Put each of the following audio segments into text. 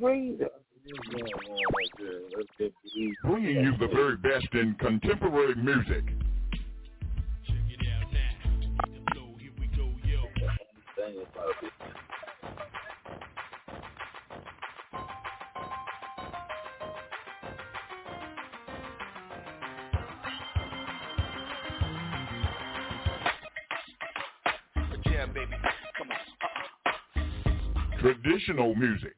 Breather. Bringing you the very best in contemporary music. Traditional music.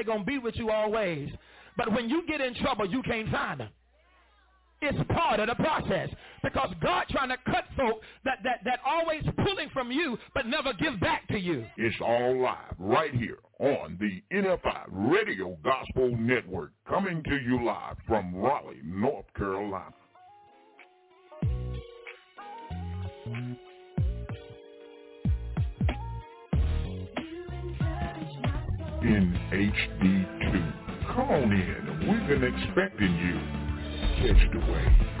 And you hope they're gonna be with you always. But when you get in trouble, you can't find them. It's part of the process because God trying to cut folk that, that, that always pulling from you but never give back to you. It's all live right here on the NFI Radio Gospel Network, coming to you live from Raleigh, North Carolina. In HD2. Come on in. We've been expecting you. Catch the wave.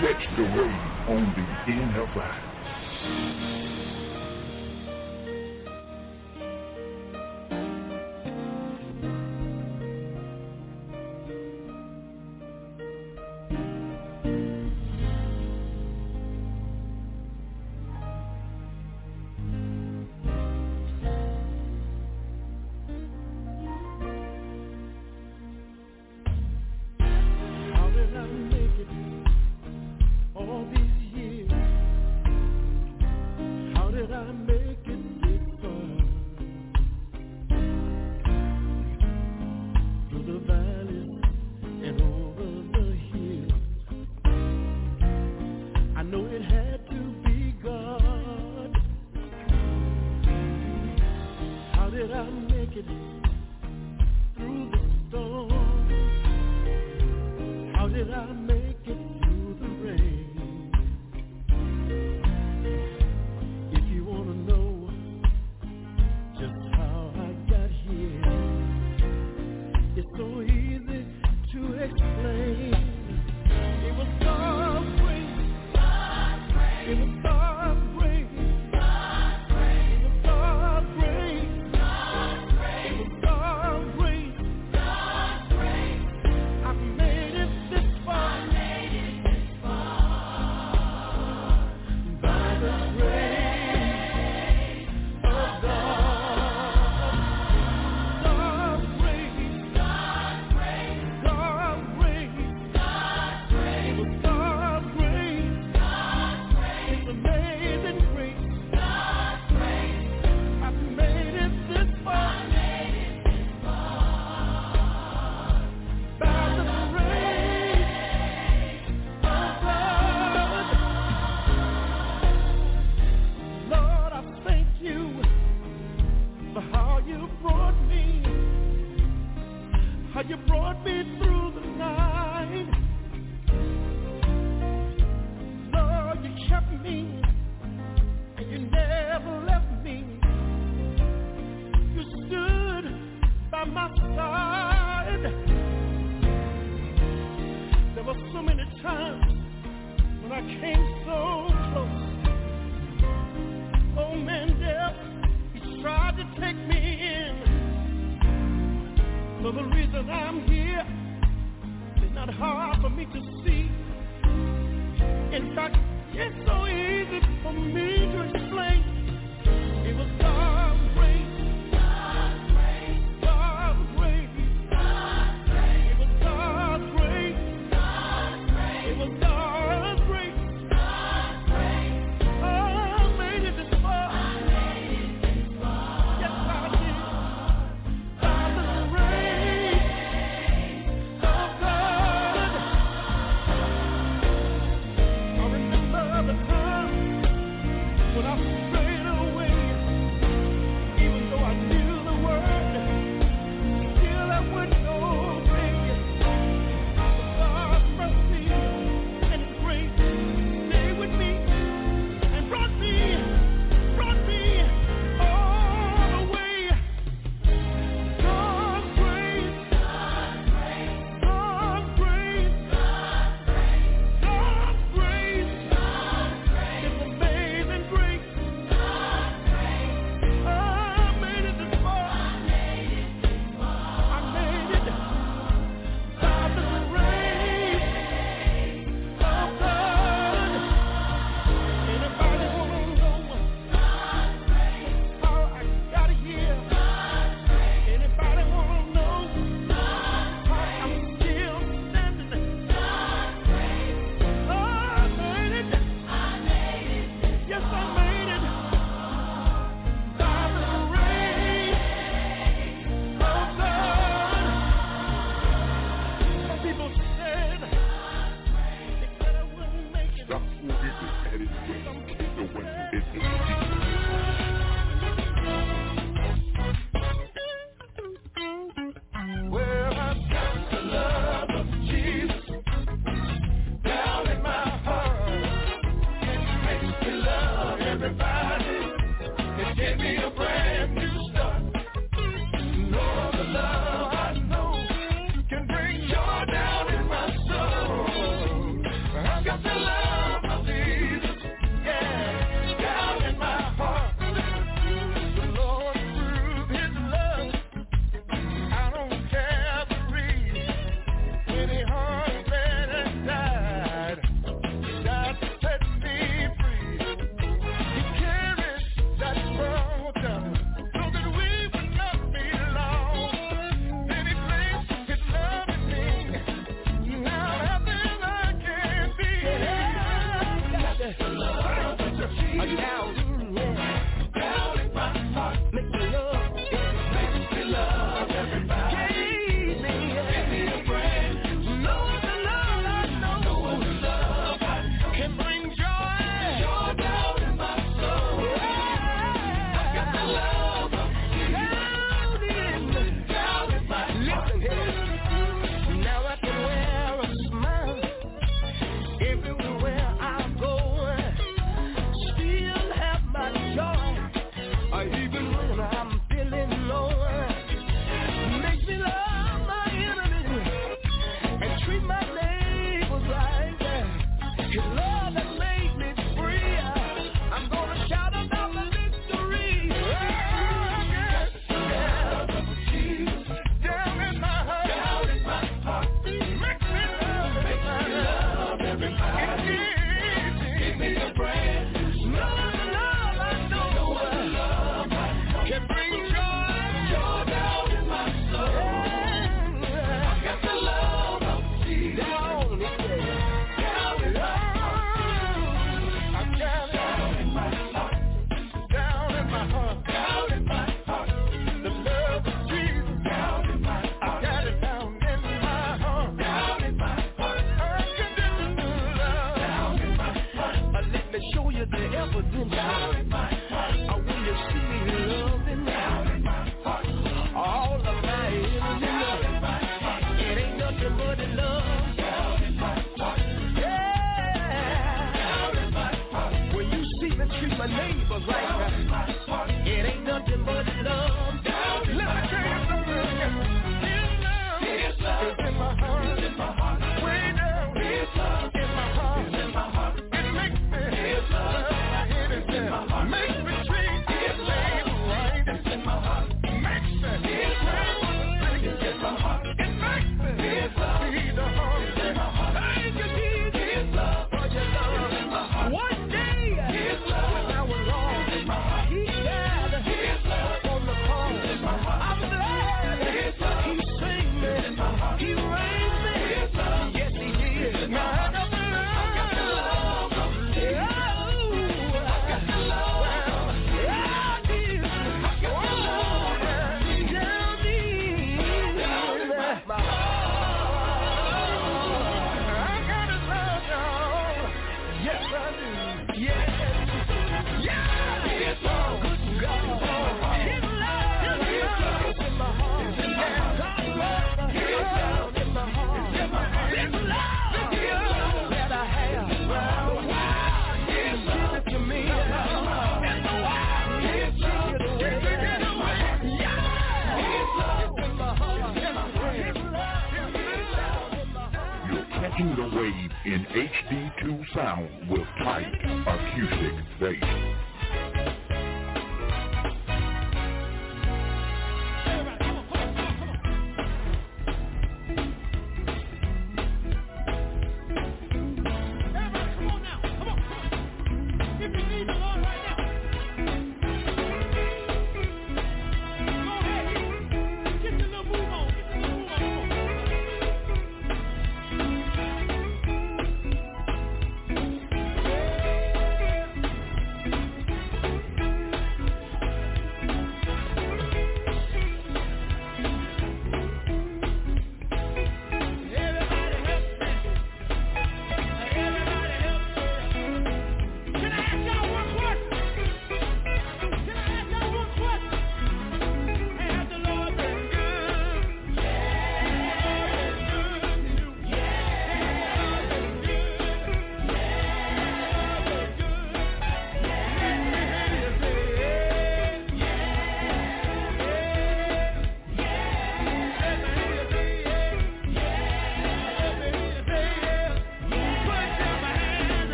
Stretch the way on the inner line.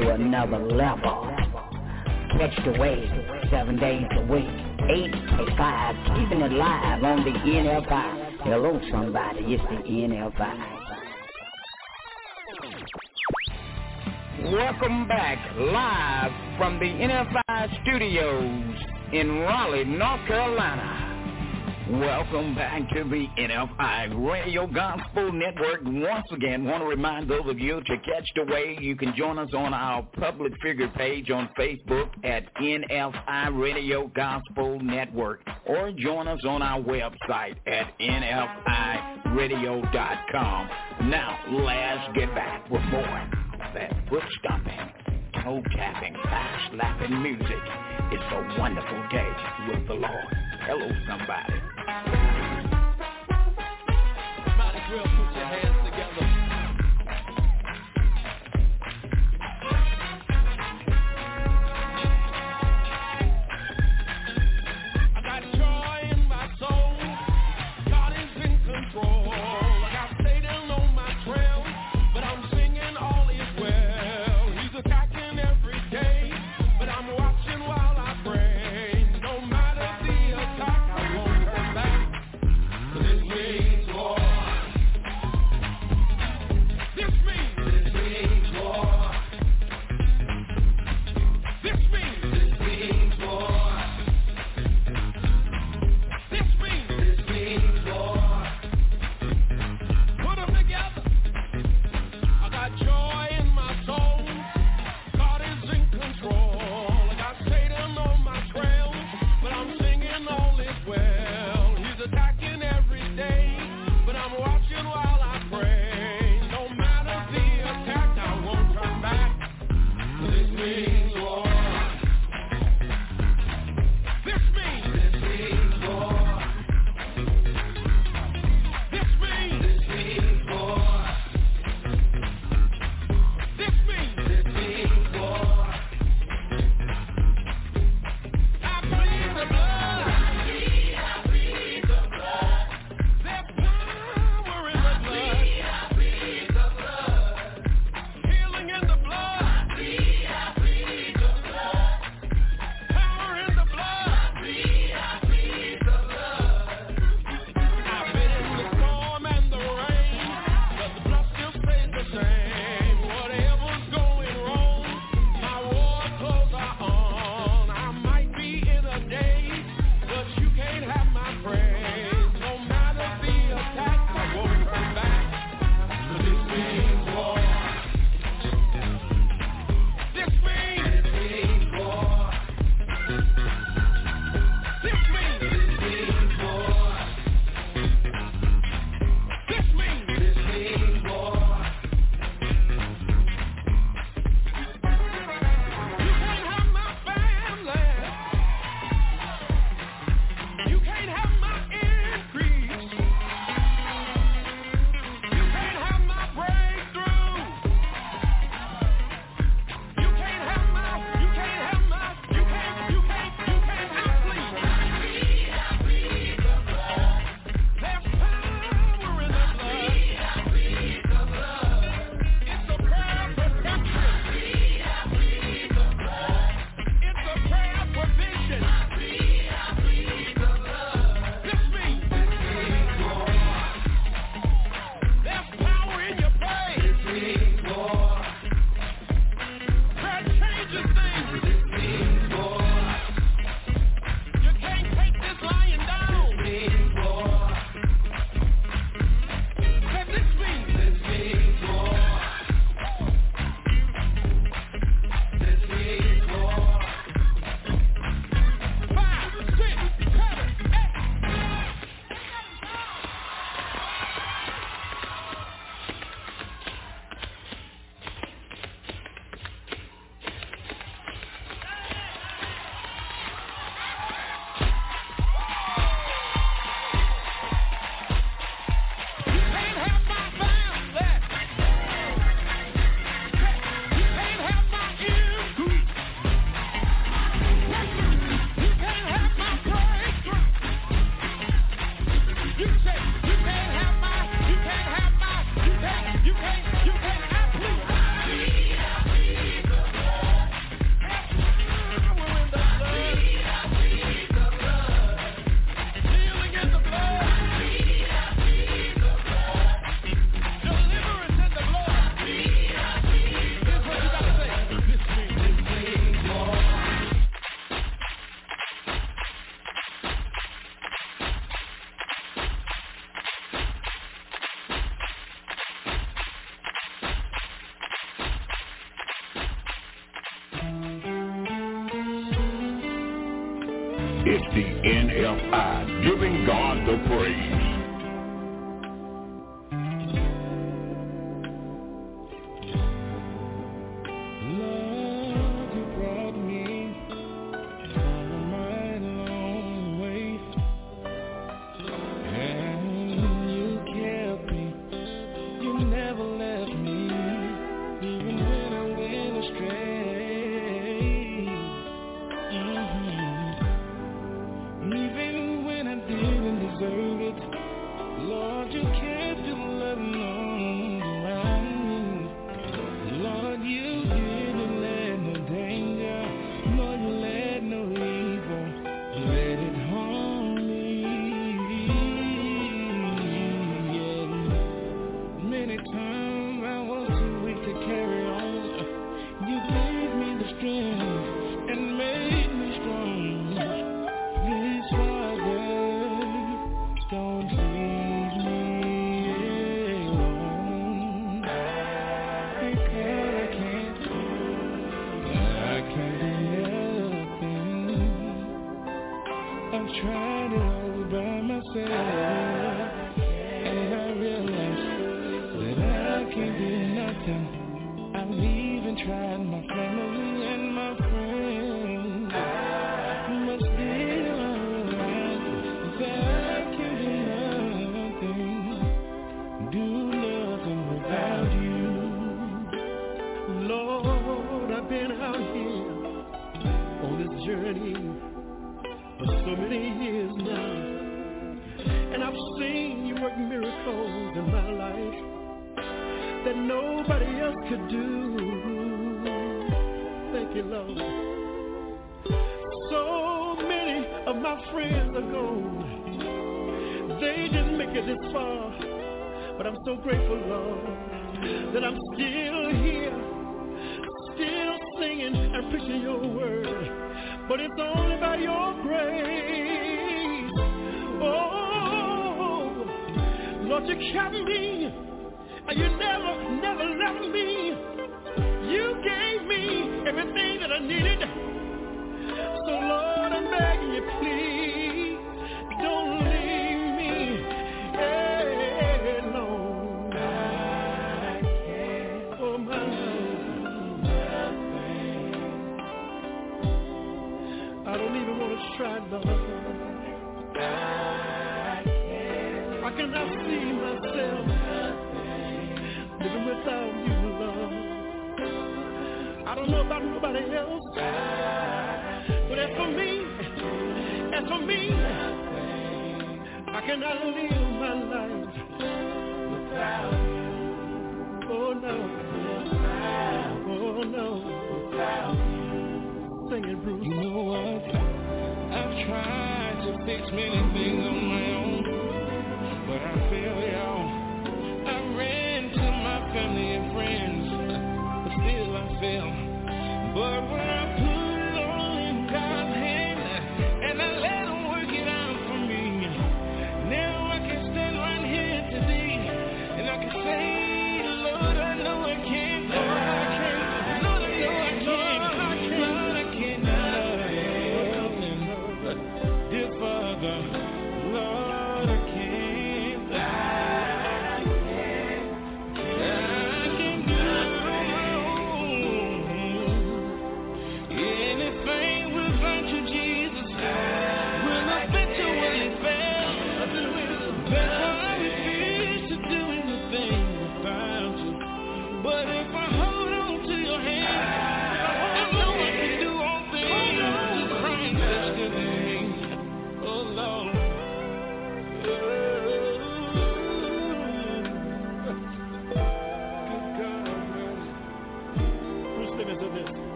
To another level. Catch the wave seven days a week, eight to five, keeping it live on the NFI. Hello, somebody, it's the NFI. Welcome back live from the NFI studios in Raleigh, North Carolina. Welcome back to the NFI Radio Gospel Network. Once again, want to remind those of you to catch the wave. You can join us on our public figure page on Facebook at NFI Radio Gospel Network or join us on our website at NFIRadio.com. Now, let's get back with more that foot stomping, toe tapping, thigh slapping music. It's a wonderful day with the Lord. Hello, somebody. Might as well put your hands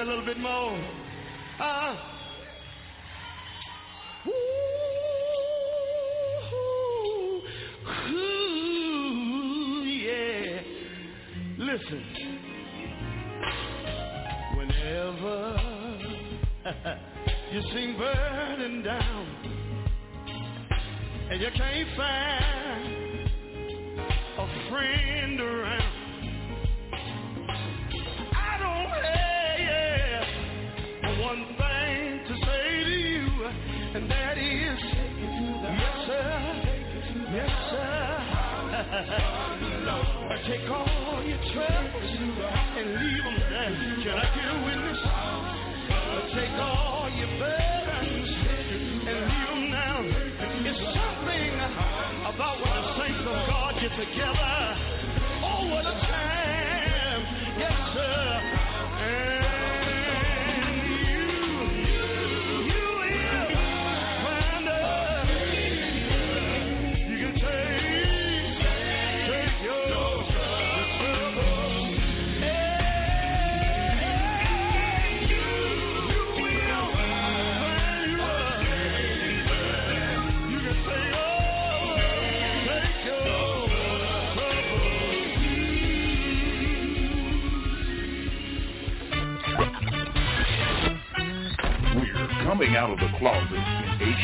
a little bit more?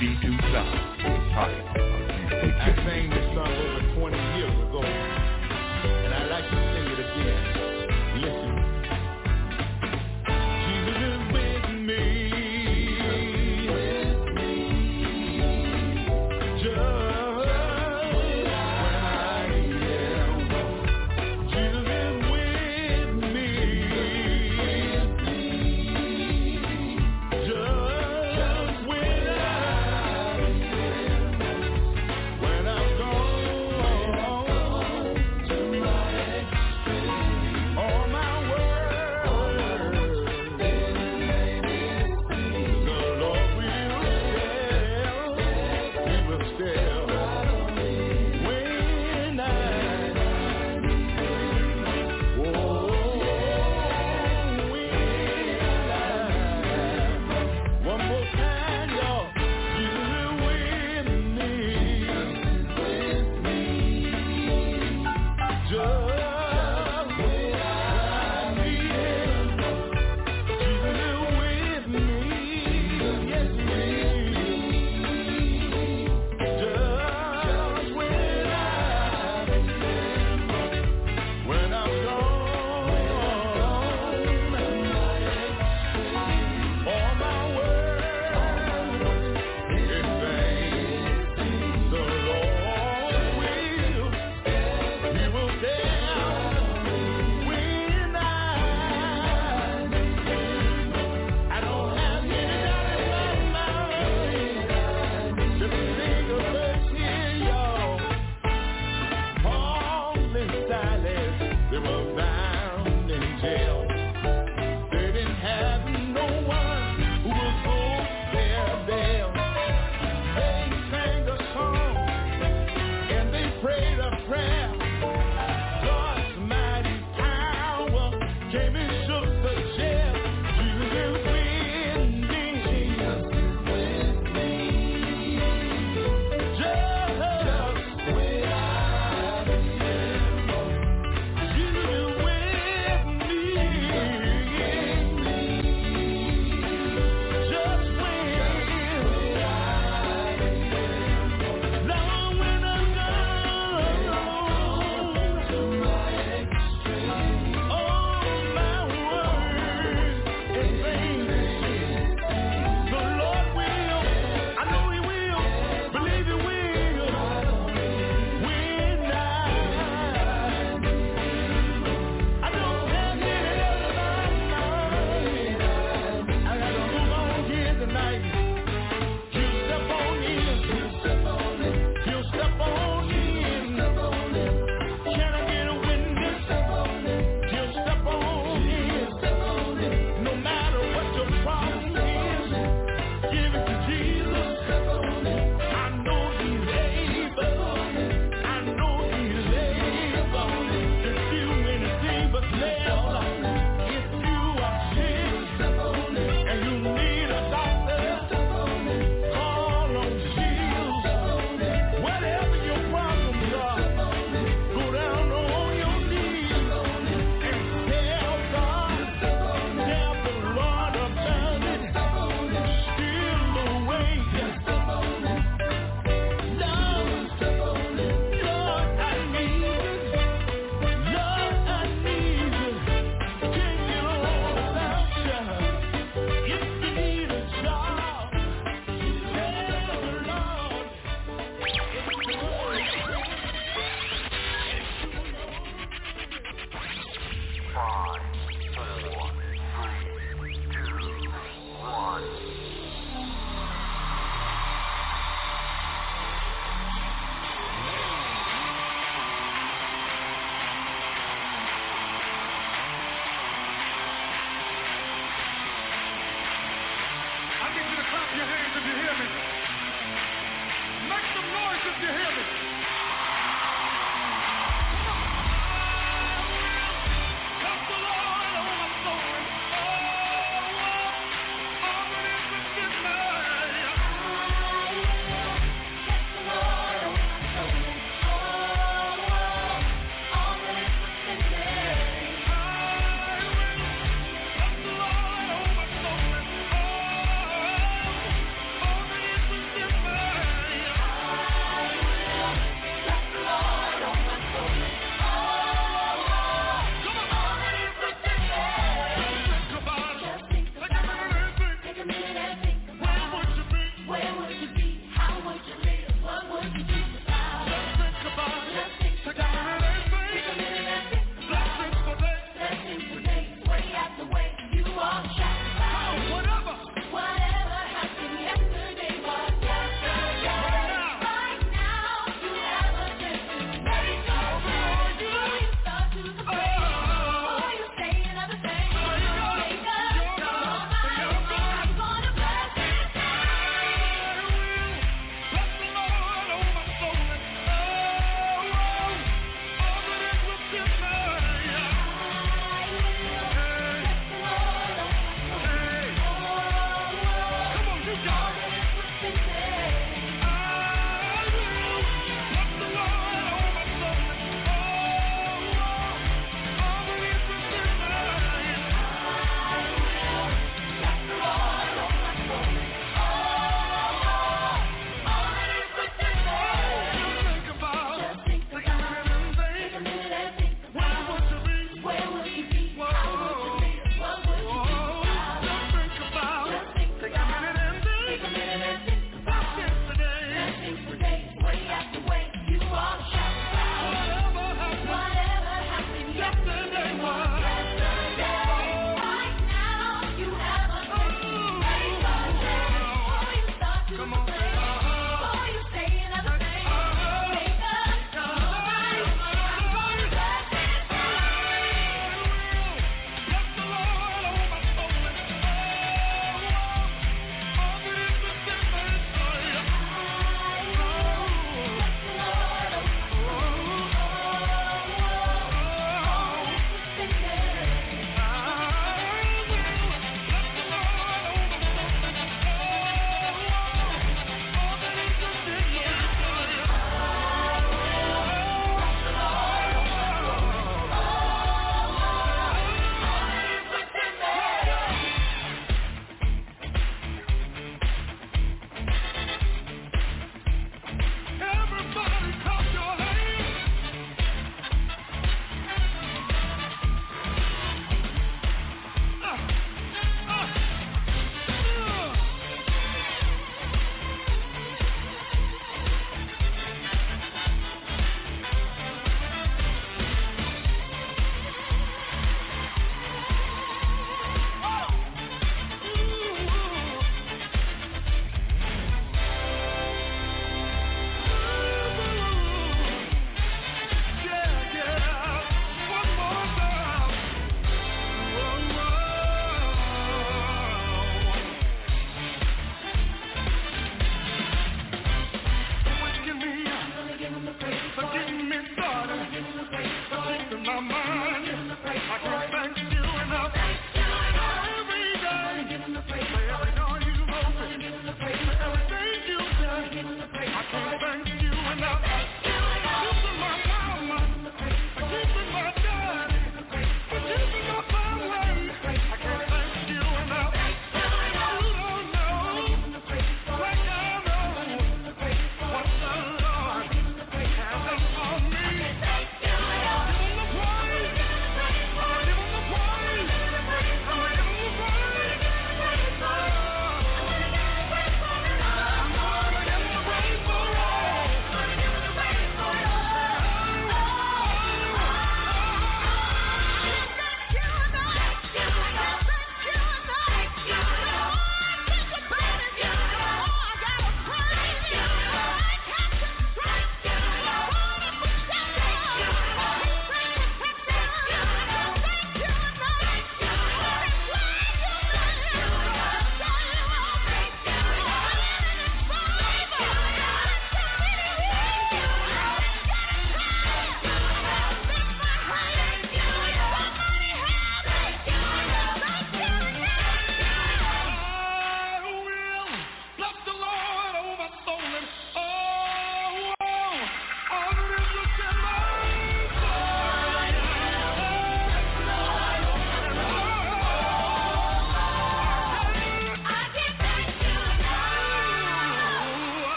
In HD2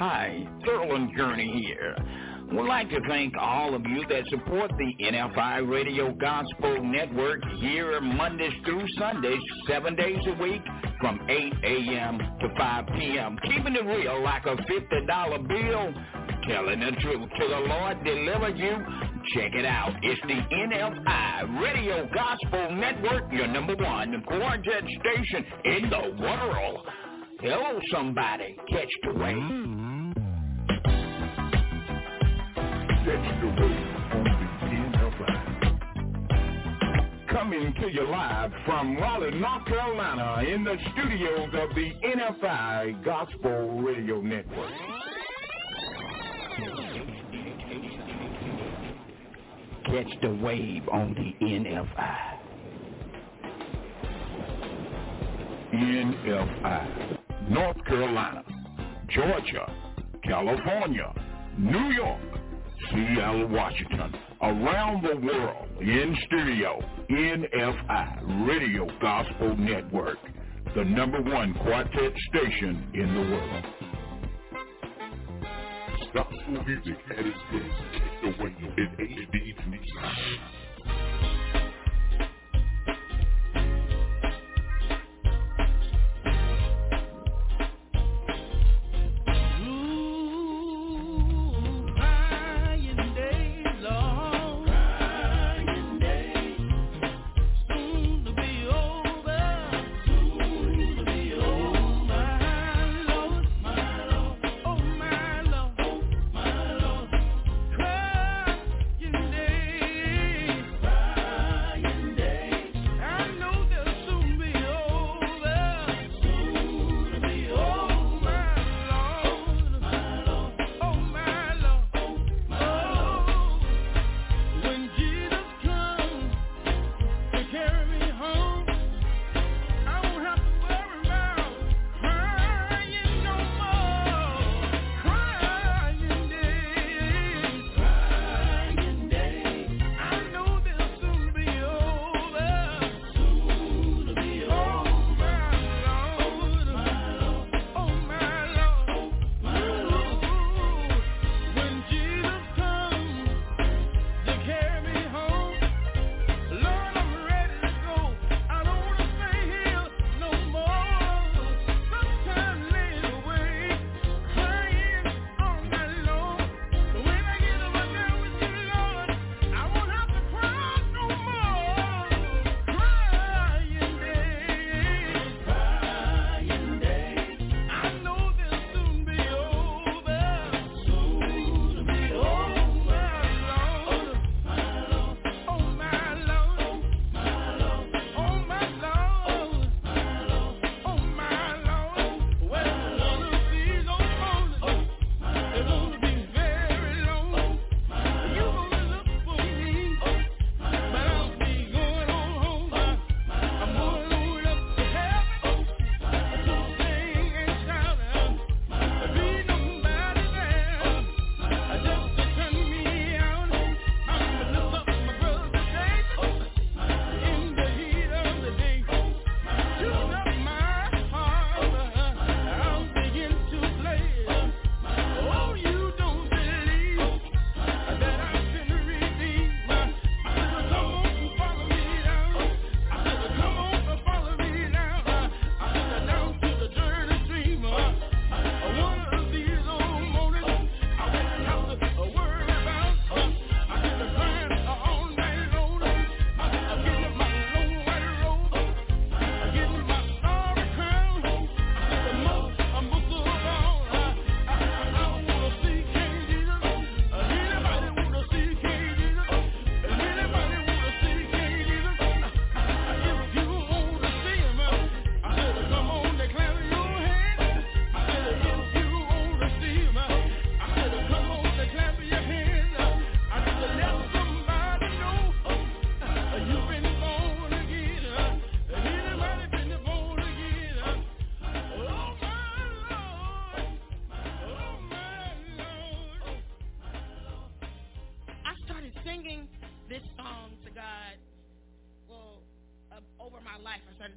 Hi, Thurland Gurney here. We'd like to thank all of you that support the NFI Radio Gospel Network here Mondays through Sundays, seven days a week from 8 a.m. to 5 p.m. Keeping it real like a $50 bill. Telling the truth to the Lord deliver you. Check it out. It's the NFI Radio Gospel Network, your number one quartet station in the world. Hello, somebody. Catch the wave. Hmm. Catch the wave on the NFI. Coming to you live from Raleigh, North Carolina, in the studios of the NFI Gospel Radio Network. Catch the wave on the NFI. NFI. North Carolina, Georgia, California, New York, Seattle, Washington, around the world, in studio, NFI Radio Gospel Network, the number one quartet station in the world. Gospel music at its best, the way it HD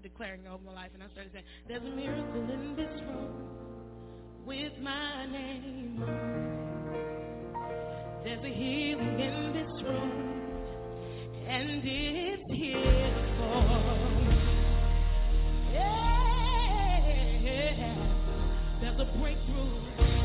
declaring over my life, and I started saying, "There's a miracle in this room with my name. There's a healing in this room, and it's here for me. Yeah, there's a breakthrough."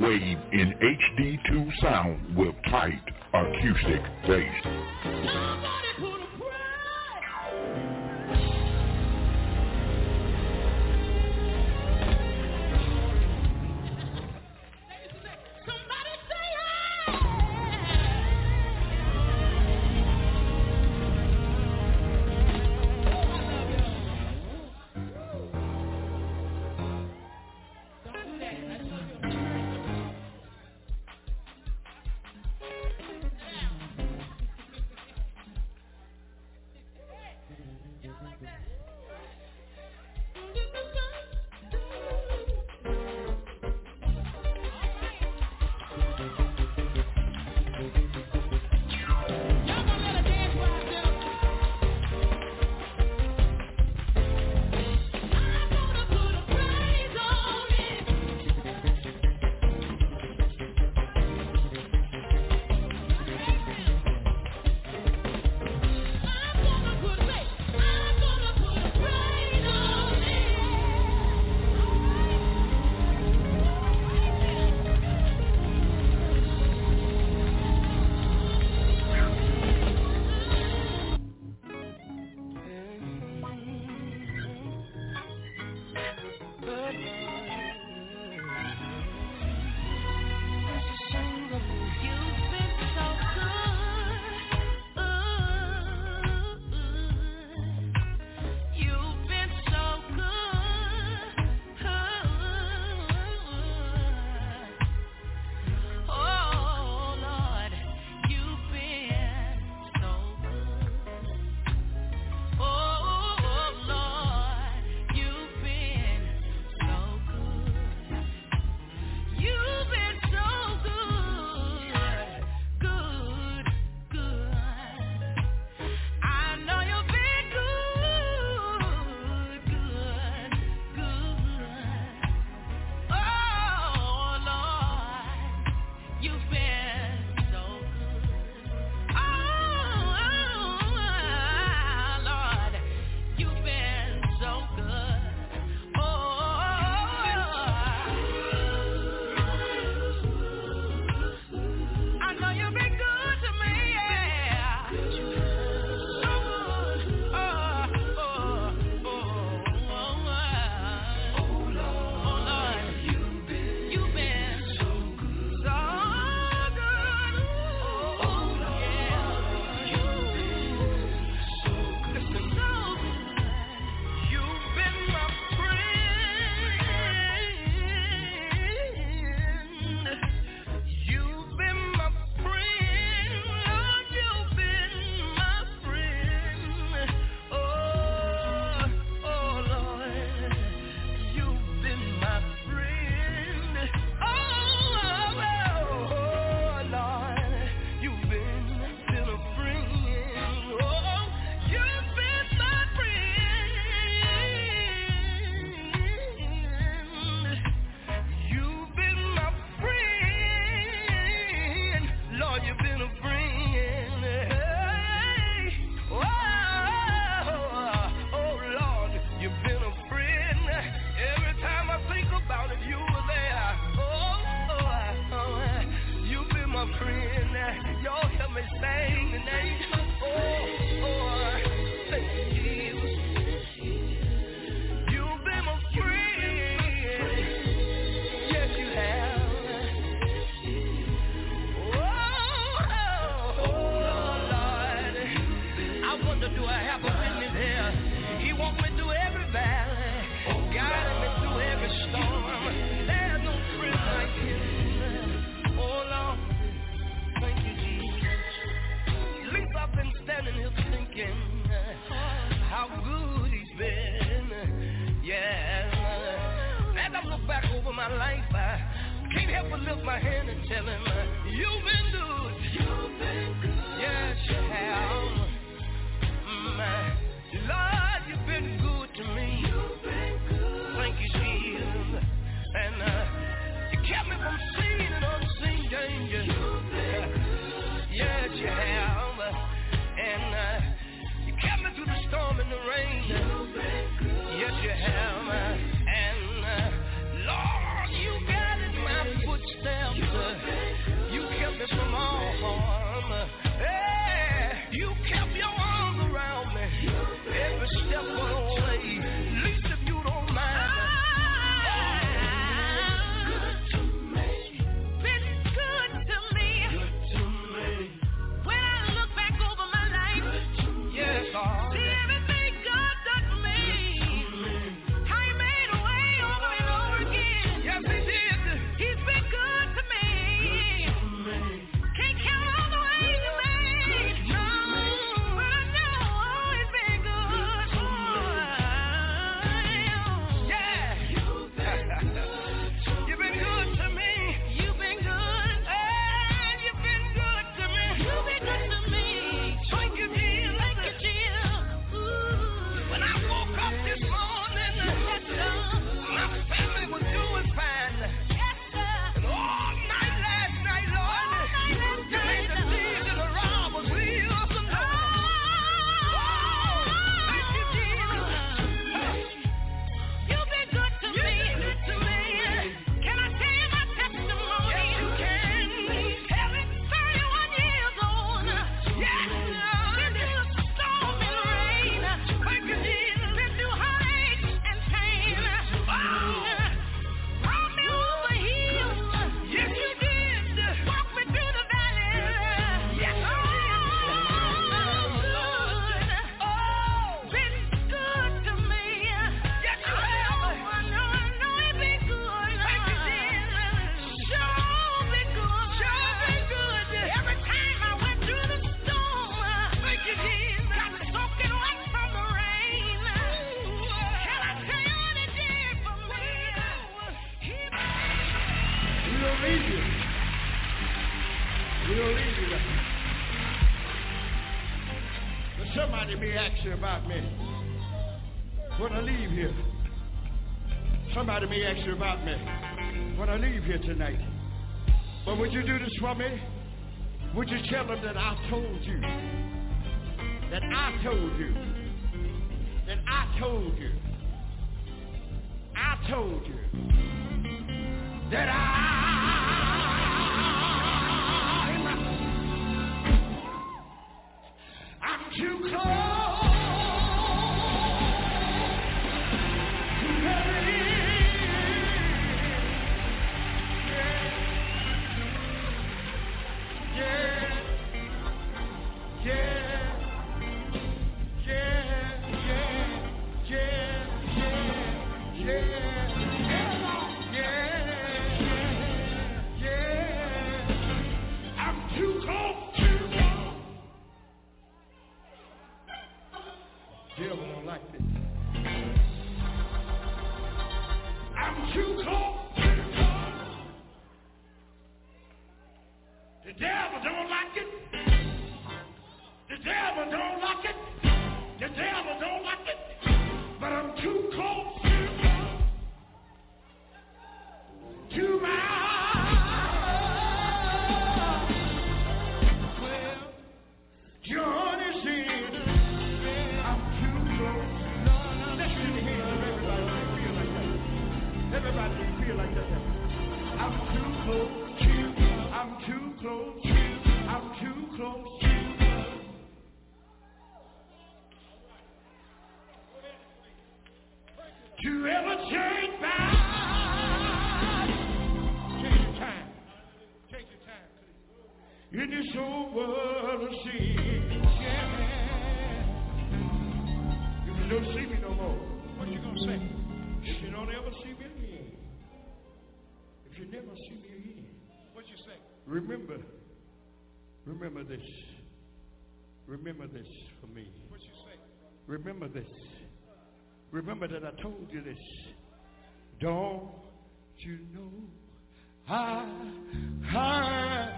Wave in HD2 sound with tight acoustic bass. question about me when I leave here. Somebody may ask you about me when I leave here tonight. But would you do this for me? Would you tell them that I told you? That I told you this. Remember this for me. What you say? Remember this. Remember that I told you this. Don't you know I, I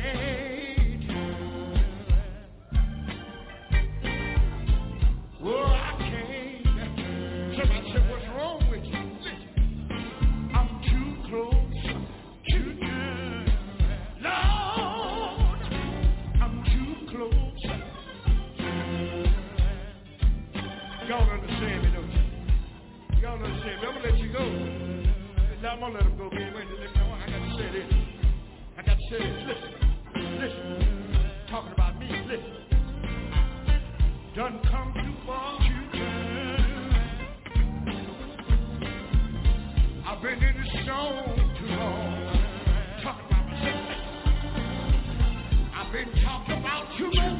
I'm gonna let him go, man. Wait a. I gotta say this. I gotta say this. Listen, listen. Talking about me, listen. Done come too far I've been in the stone too long. Talking about me. I've been talking about you.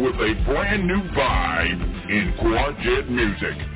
with a brand new vibe in quartet music.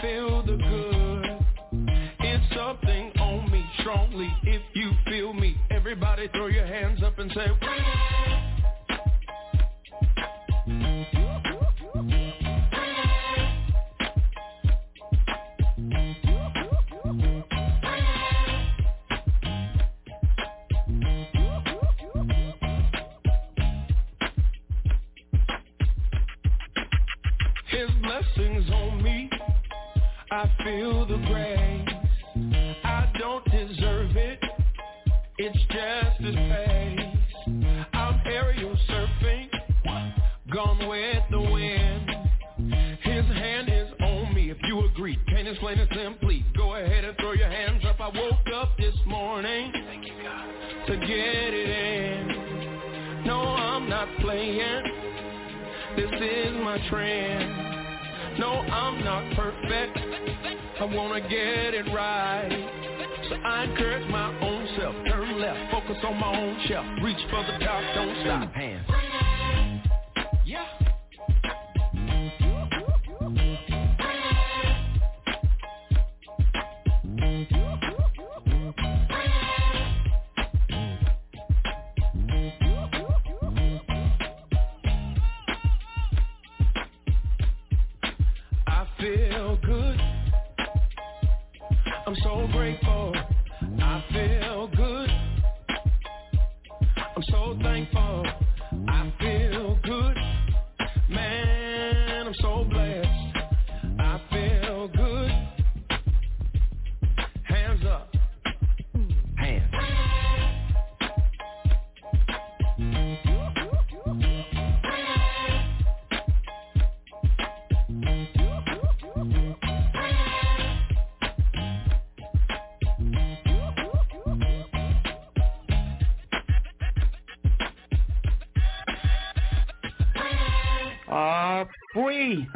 feel the good. It's something on me strongly if you feel me. Everybody throw your hands up and say, Win!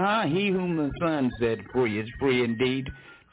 Huh? He whom the Son set free is free indeed.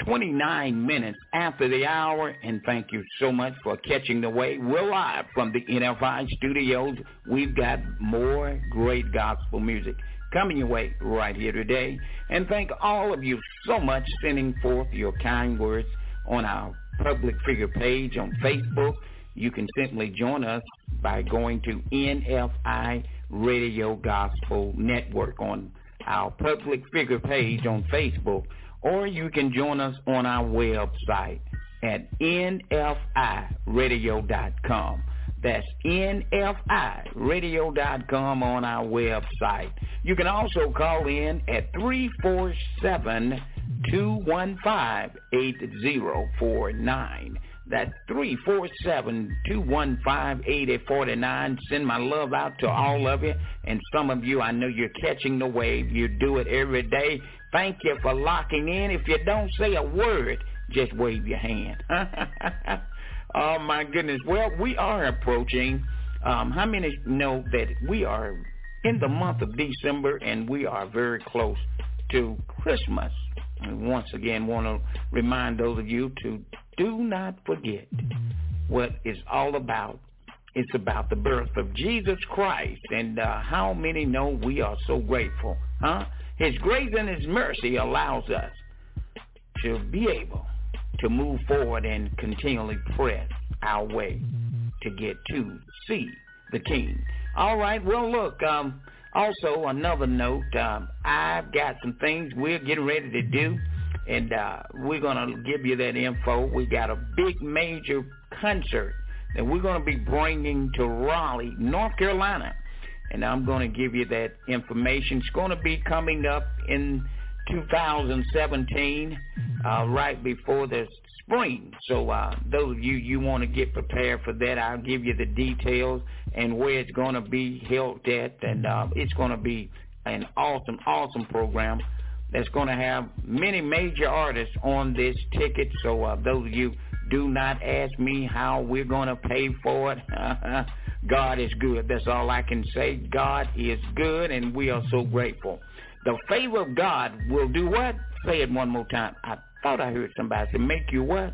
29 minutes after the hour, and thank you so much for catching the wave. We're live from the NFI studios. We've got more great gospel music coming your way right here today. And thank all of you so much sending forth your kind words on our public figure page on Facebook. You can simply join us by going to NFI Radio Gospel Network on our public figure page on Facebook, or you can join us on our website at nfiradio.com. That's nfiradio.com on our website. You can also call in at 347-215-8049. That's 347-215-8049. Send my love out to all of you. And some of you, I know you're catching the wave. You do it every day. Thank you for locking in. If you don't say a word, just wave your hand. oh, my goodness. Well, we are approaching. Um, how many know that we are in the month of December and we are very close to Christmas? And once again, want to remind those of you to do not forget what it's all about. It's about the birth of Jesus Christ. And uh, how many know we are so grateful? Huh? His grace and his mercy allows us to be able to move forward and continually press our way to get to see the King. All right. Well, look. Um, also, another note. Um, I've got some things we're getting ready to do and uh, we're going to give you that info. We got a big major concert that we're going to be bringing to Raleigh, North Carolina, and I'm going to give you that information. It's going to be coming up in 2017, uh, right before the spring. So uh, those of you you want to get prepared for that, I'll give you the details and where it's going to be held at, and uh, it's going to be an awesome, awesome program that's going to have many major artists on this ticket. So uh, those of you do not ask me how we're going to pay for it. God is good. That's all I can say. God is good, and we are so grateful. The favor of God will do what? Say it one more time. I thought I heard somebody say, make you what?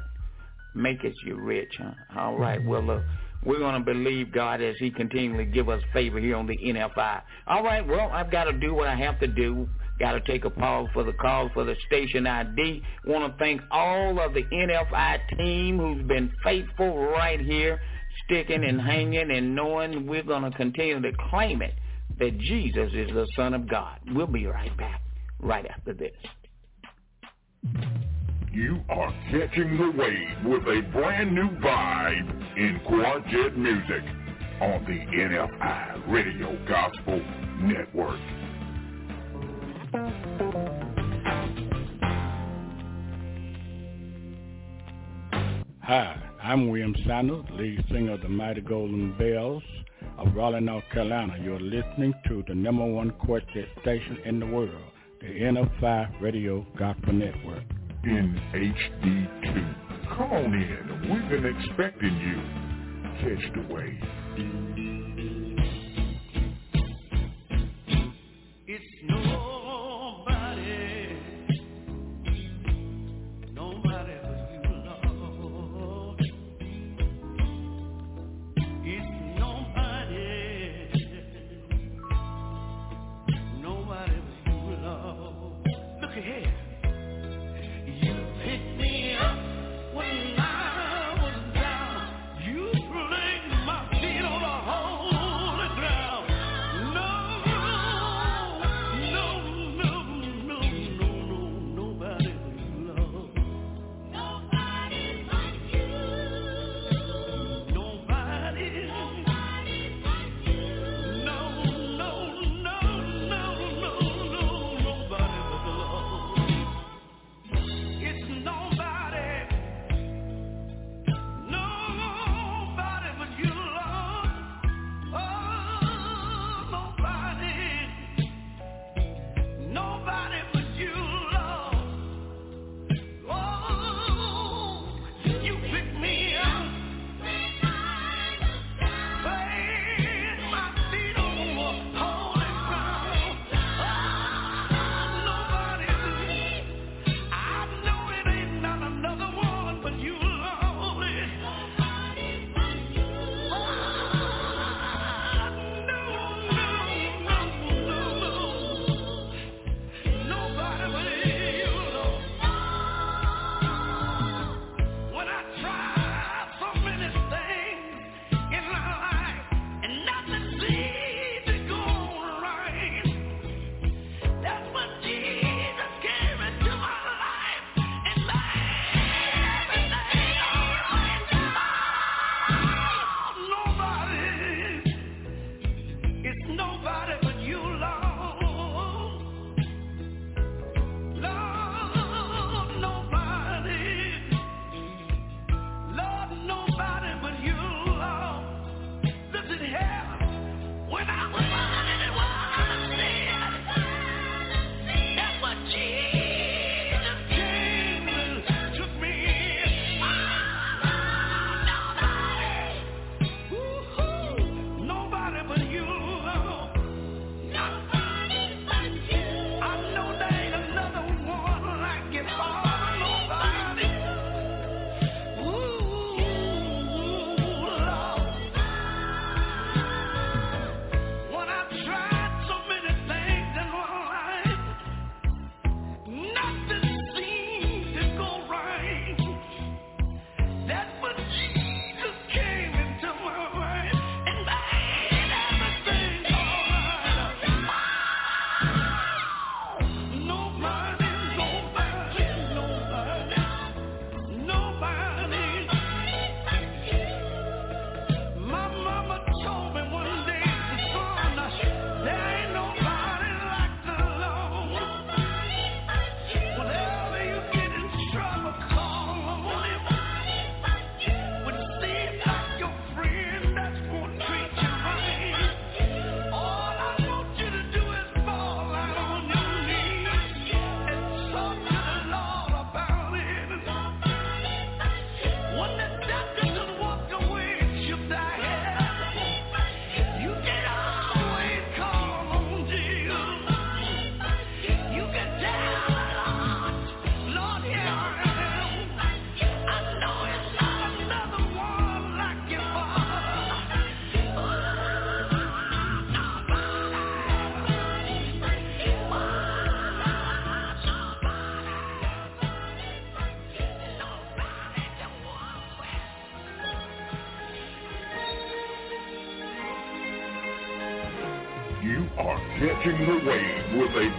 Make us you rich, huh? All right. Well, mm-hmm. look. We're going to believe God as he continually give us favor here on the NFI. All right, well, I've got to do what I have to do. Got to take a pause for the call for the station ID. Want to thank all of the NFI team who's been faithful right here, sticking and hanging and knowing we're going to continue to claim it that Jesus is the Son of God. We'll be right back right after this. You are catching the wave with a brand new vibe in quartet music on the NFI Radio Gospel Network. Hi, I'm William Sanders, lead singer of the Mighty Golden Bells of Raleigh, North Carolina. You're listening to the number one quartet station in the world, the NFI Radio Gospel Network. In HD2. Come on in. We've been expecting you. Catch the wave.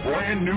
Brand new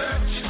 church.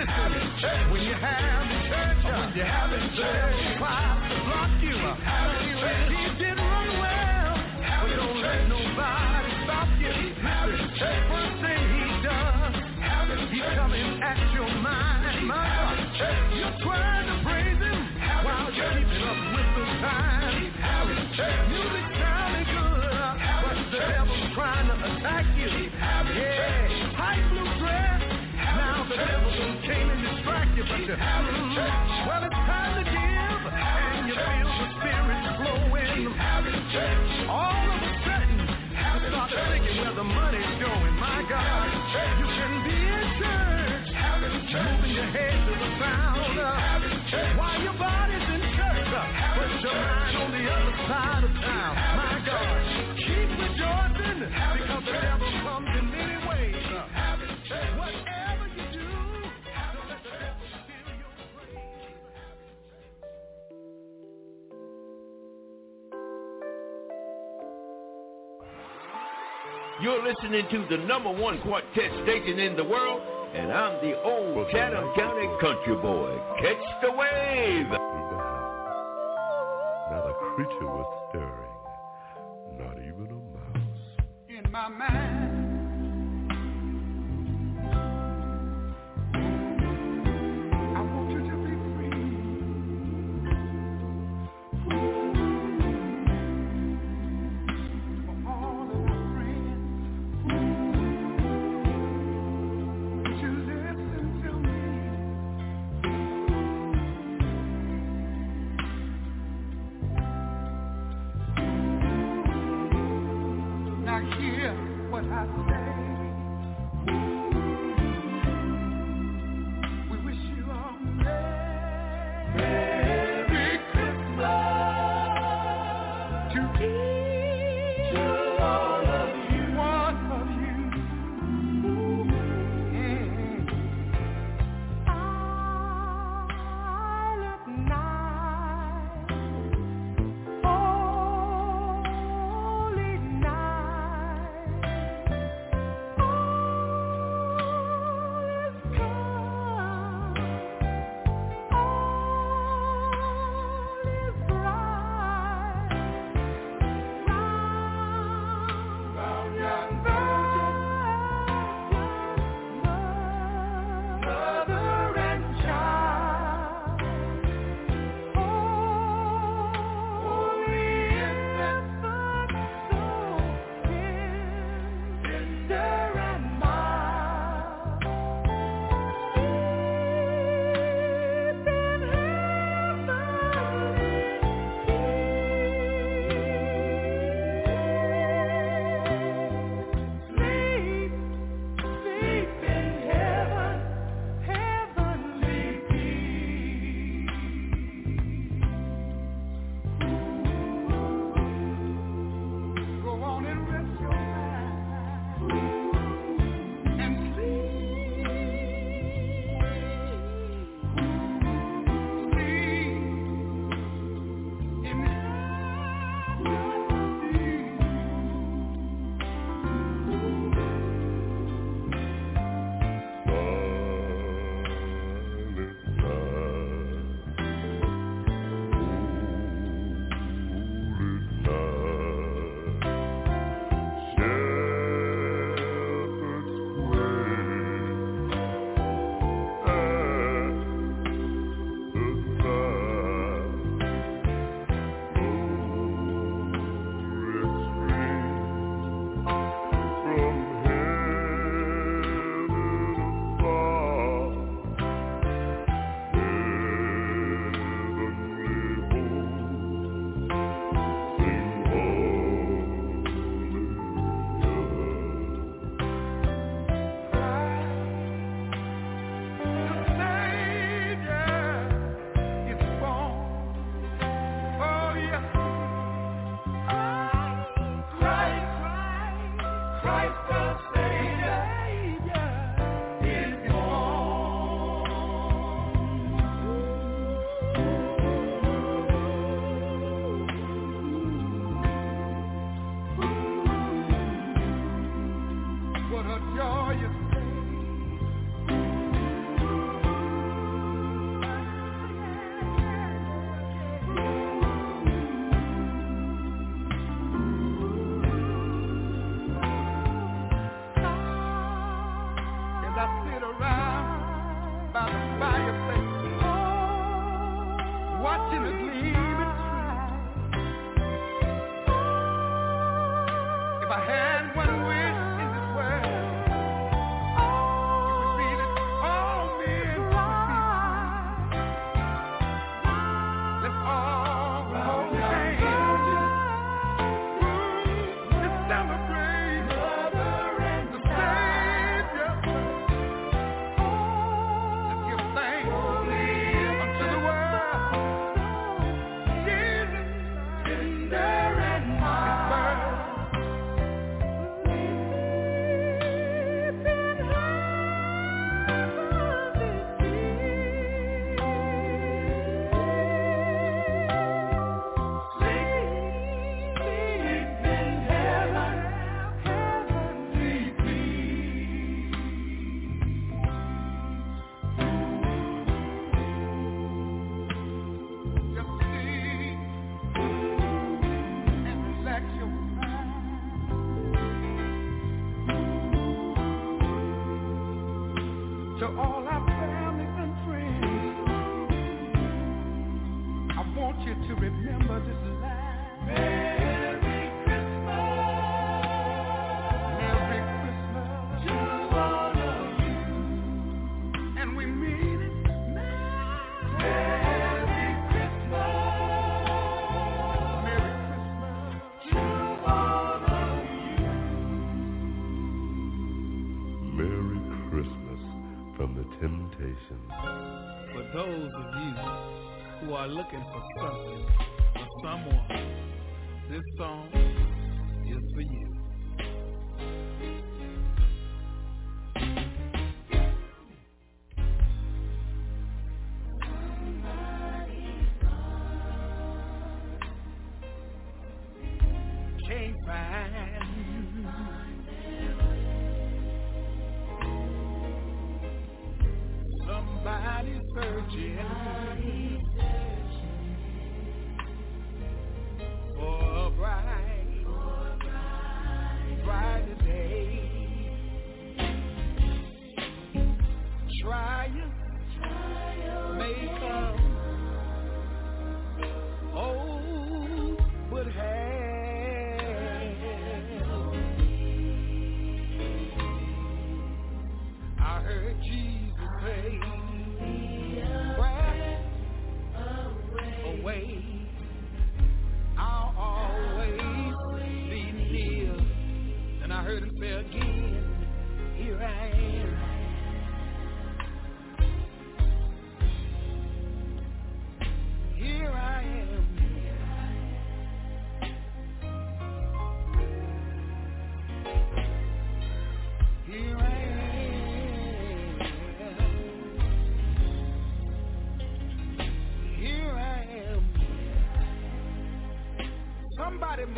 listen. When you have church, when you have it, church, why block you? He didn't run well. We don't let nobody stop you. First thing he does, he's coming at your mind. mind. You're trying to praise him while you're keeping up with the time. Music sounding good, but the devil's trying to attack you. Yeah, tight blue dress, now the devil you, but you haven't. Well, it's time to give, and you feel the spirit flowing. All of a sudden, I start thinking where the money's going. My God, you can be in church, moving your head to the sound while your body's in church, but your mind on the other side You're listening to the number one quartet station in the world, and I'm the old Chatham County country boy. Catch the wave! Not a creature was stirring, not even a mouse. In my mind.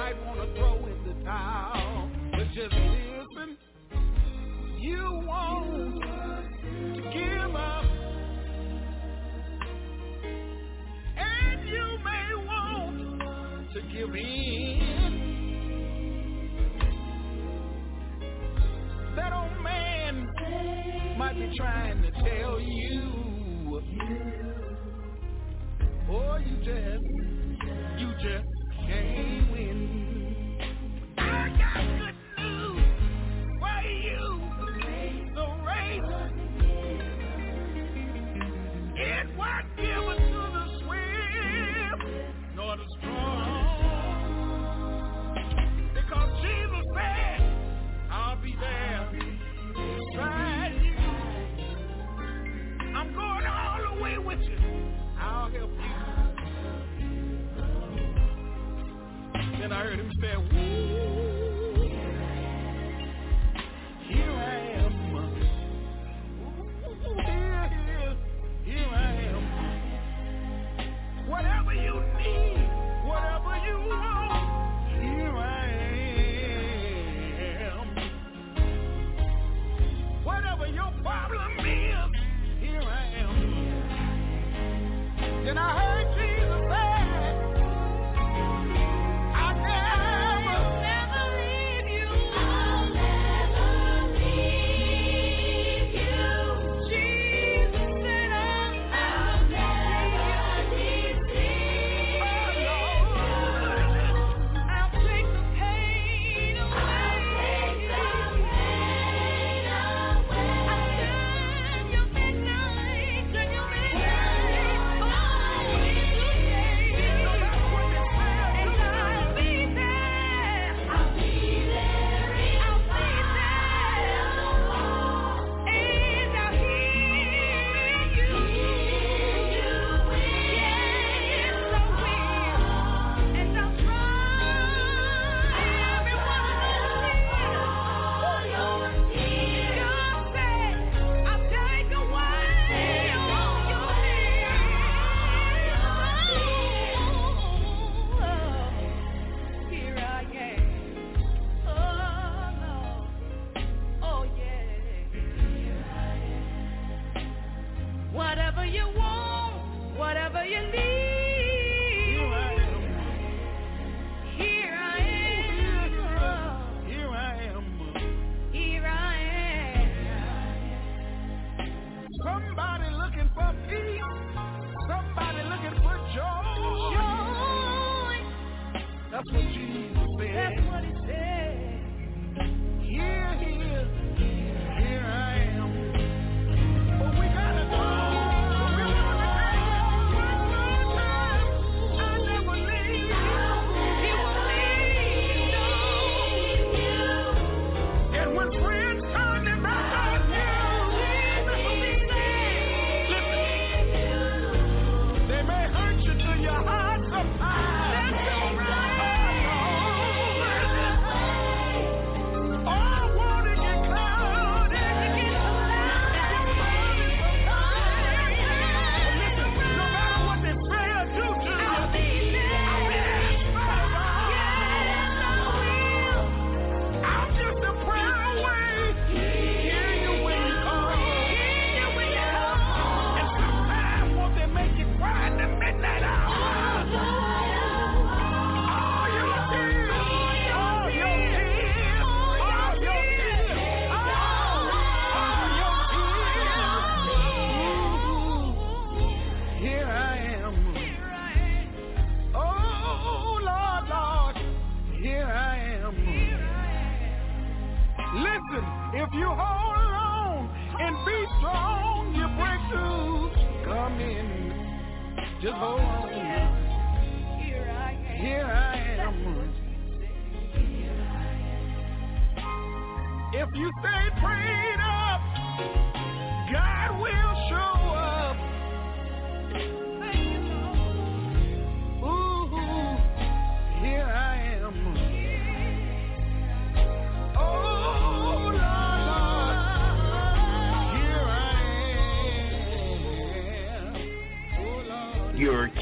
Might want to throw in the towel, but just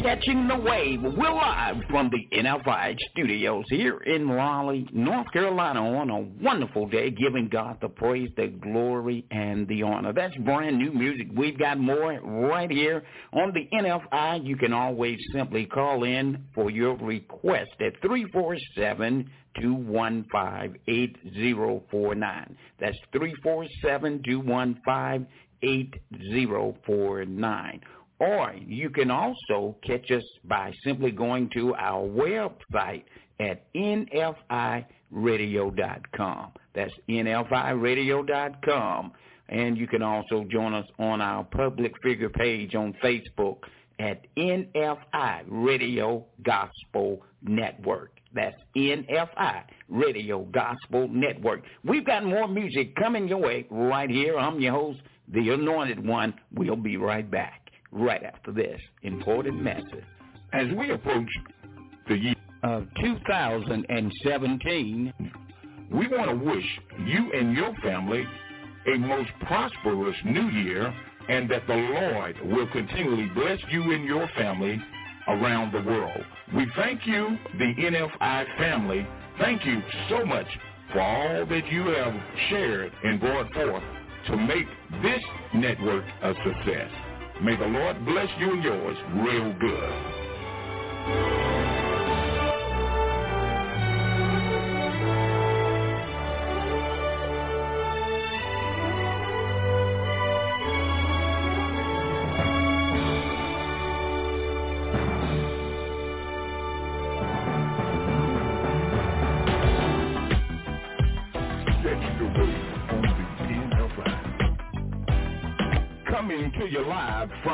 catching the wave. We're live from the NFI studios here in Raleigh, North Carolina on a wonderful day, giving God the praise, the glory, and the honor. That's brand new music. We've got more right here on the NFI. You can always simply call in for your request at 347 215 8049. That's 347 215 8049. Or you can also catch us by simply going to our website at nfiradio.com. That's nfiradio.com. And you can also join us on our public figure page on Facebook at NFI Radio Gospel Network. That's NFI Radio Gospel Network. We've got more music coming your way right here. I'm your host, the Anointed One. We'll be right back right after this important message. As we approach the year Of 2017, we want to wish you and your family a most prosperous new year and that the Lord will continually bless you and your family around the world. We thank you, the NFI family. Thank you so much for all that you have shared and brought forth to make this network a success. May the Lord bless you and yours real good.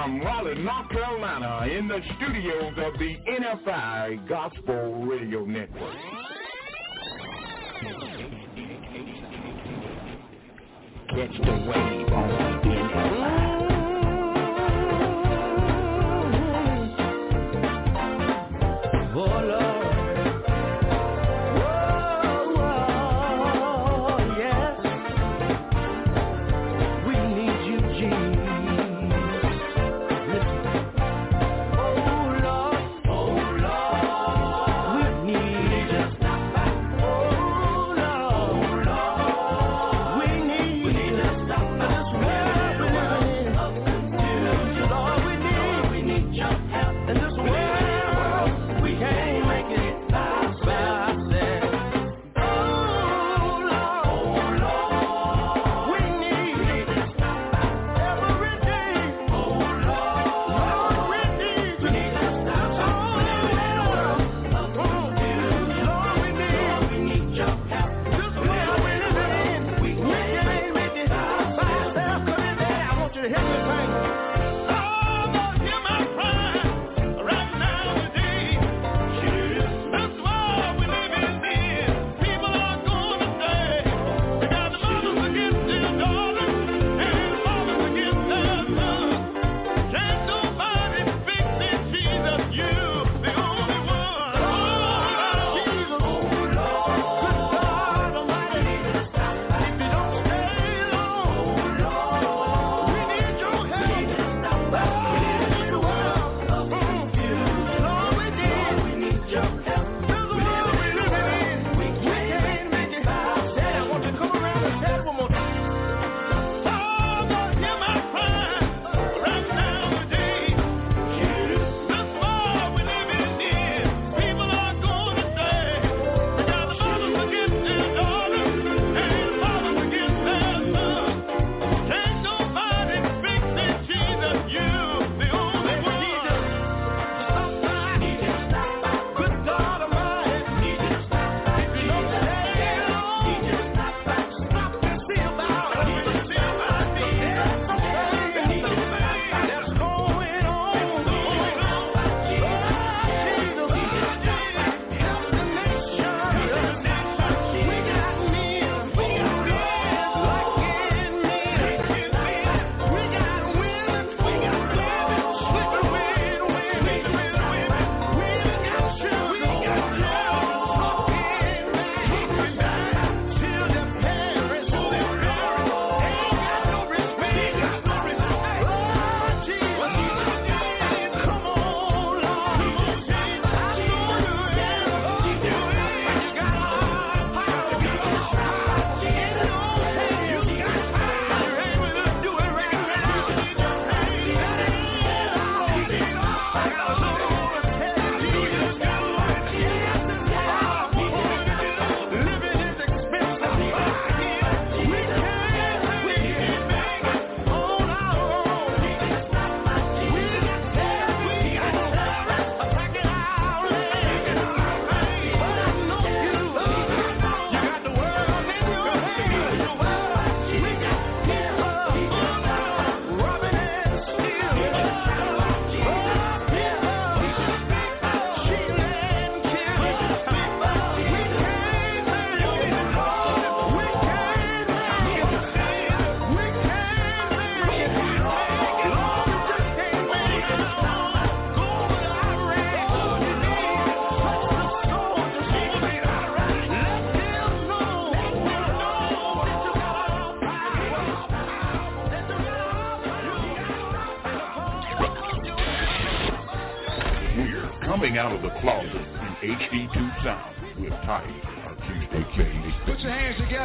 From Raleigh, North Carolina, in the studios of the NFI Gospel Radio Network. catch the wave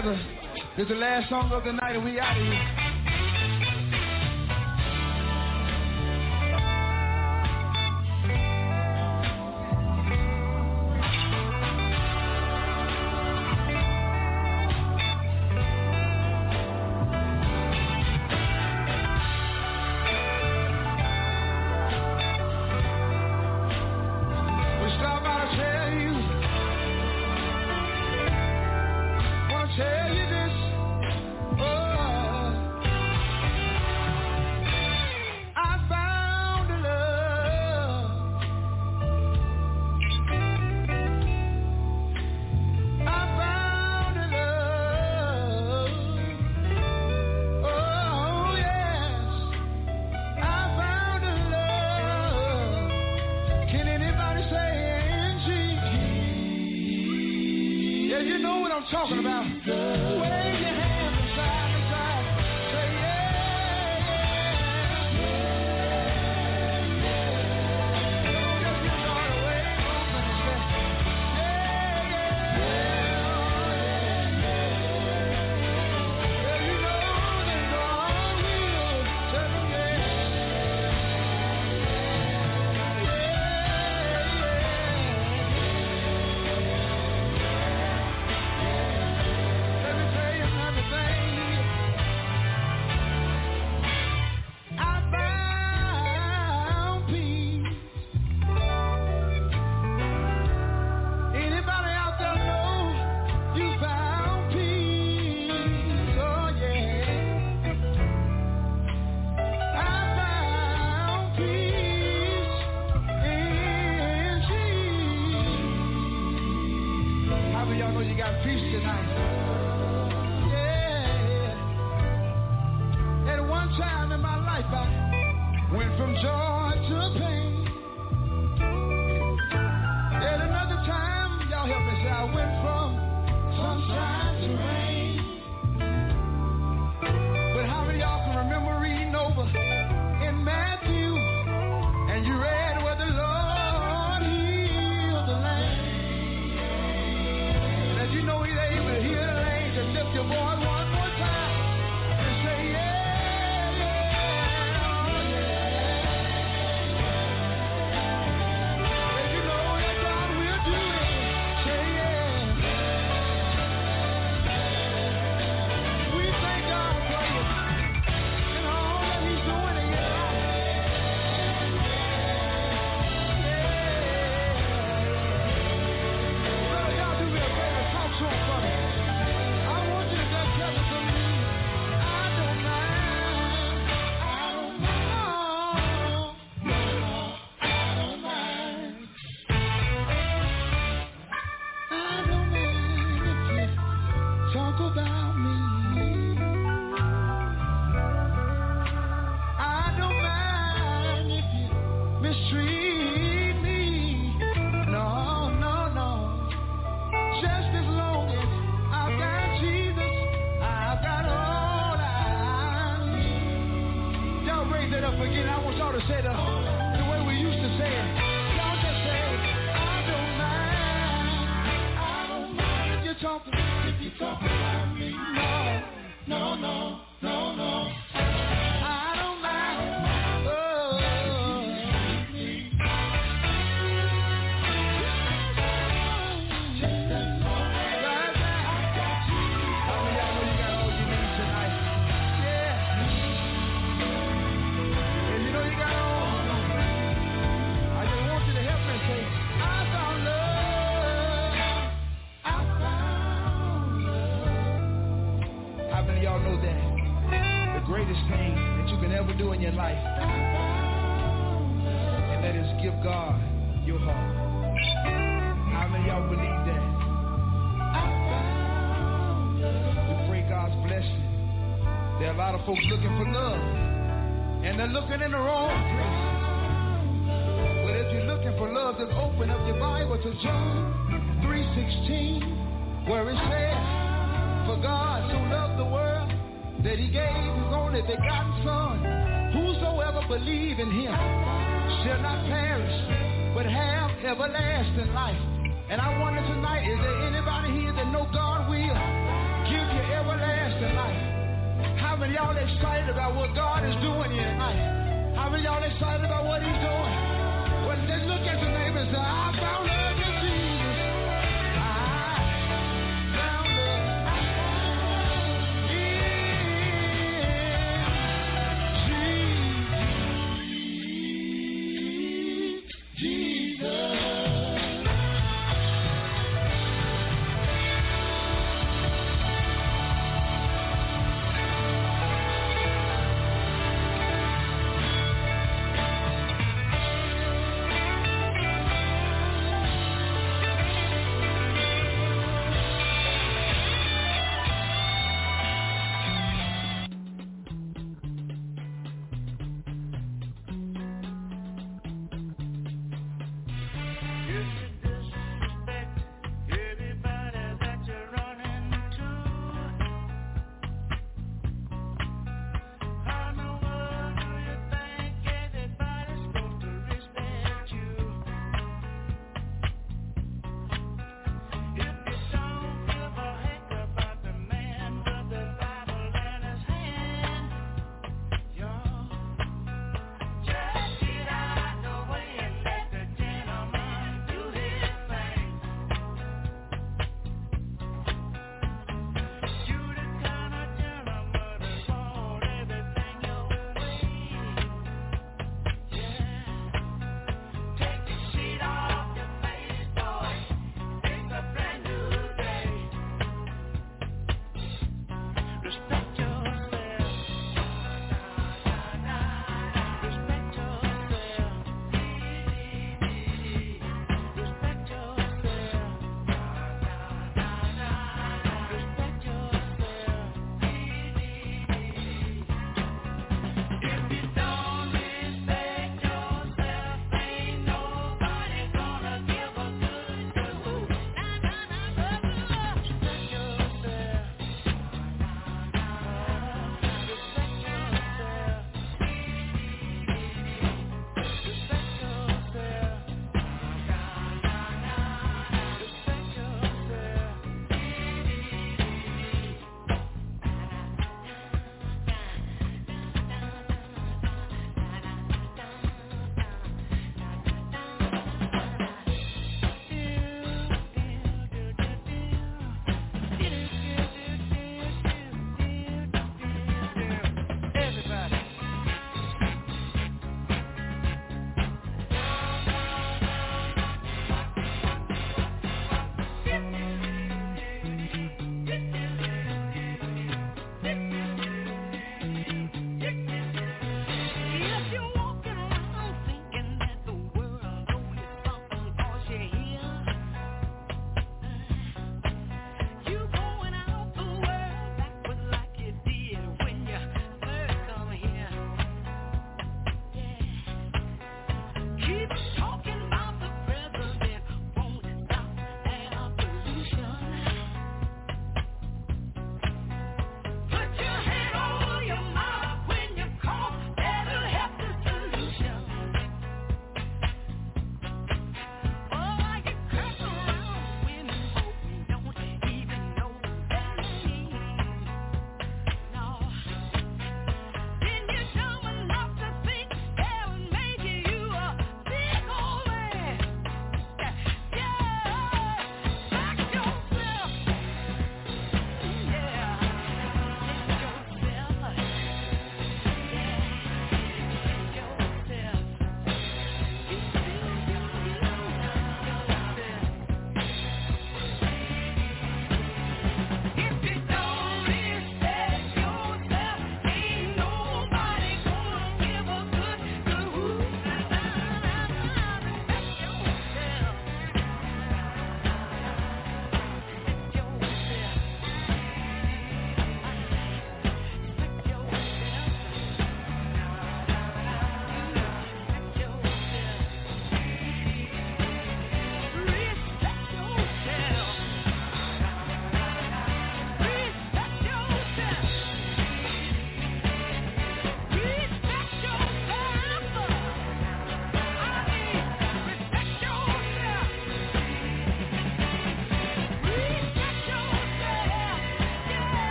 together. This is the last song of the night, and we out of here. y'all know that the greatest thing that you can ever do in your life, and that is give God your heart. How many y'all believe that? We pray God's blessing. There are a lot of folks looking for love, and they're looking in the wrong place. But if you're looking for love, just open up your Bible to John 3.16, where it says, For God so loved the world, that he gave his only begotten son. Whosoever believe in him shall not perish, but have everlasting life. And I wonder tonight, is there anybody here that know God will give you everlasting life? How many y'all excited about what God is doing here tonight? How many y'all excited about what he's doing? Well, let's look at your neighbor and say, I found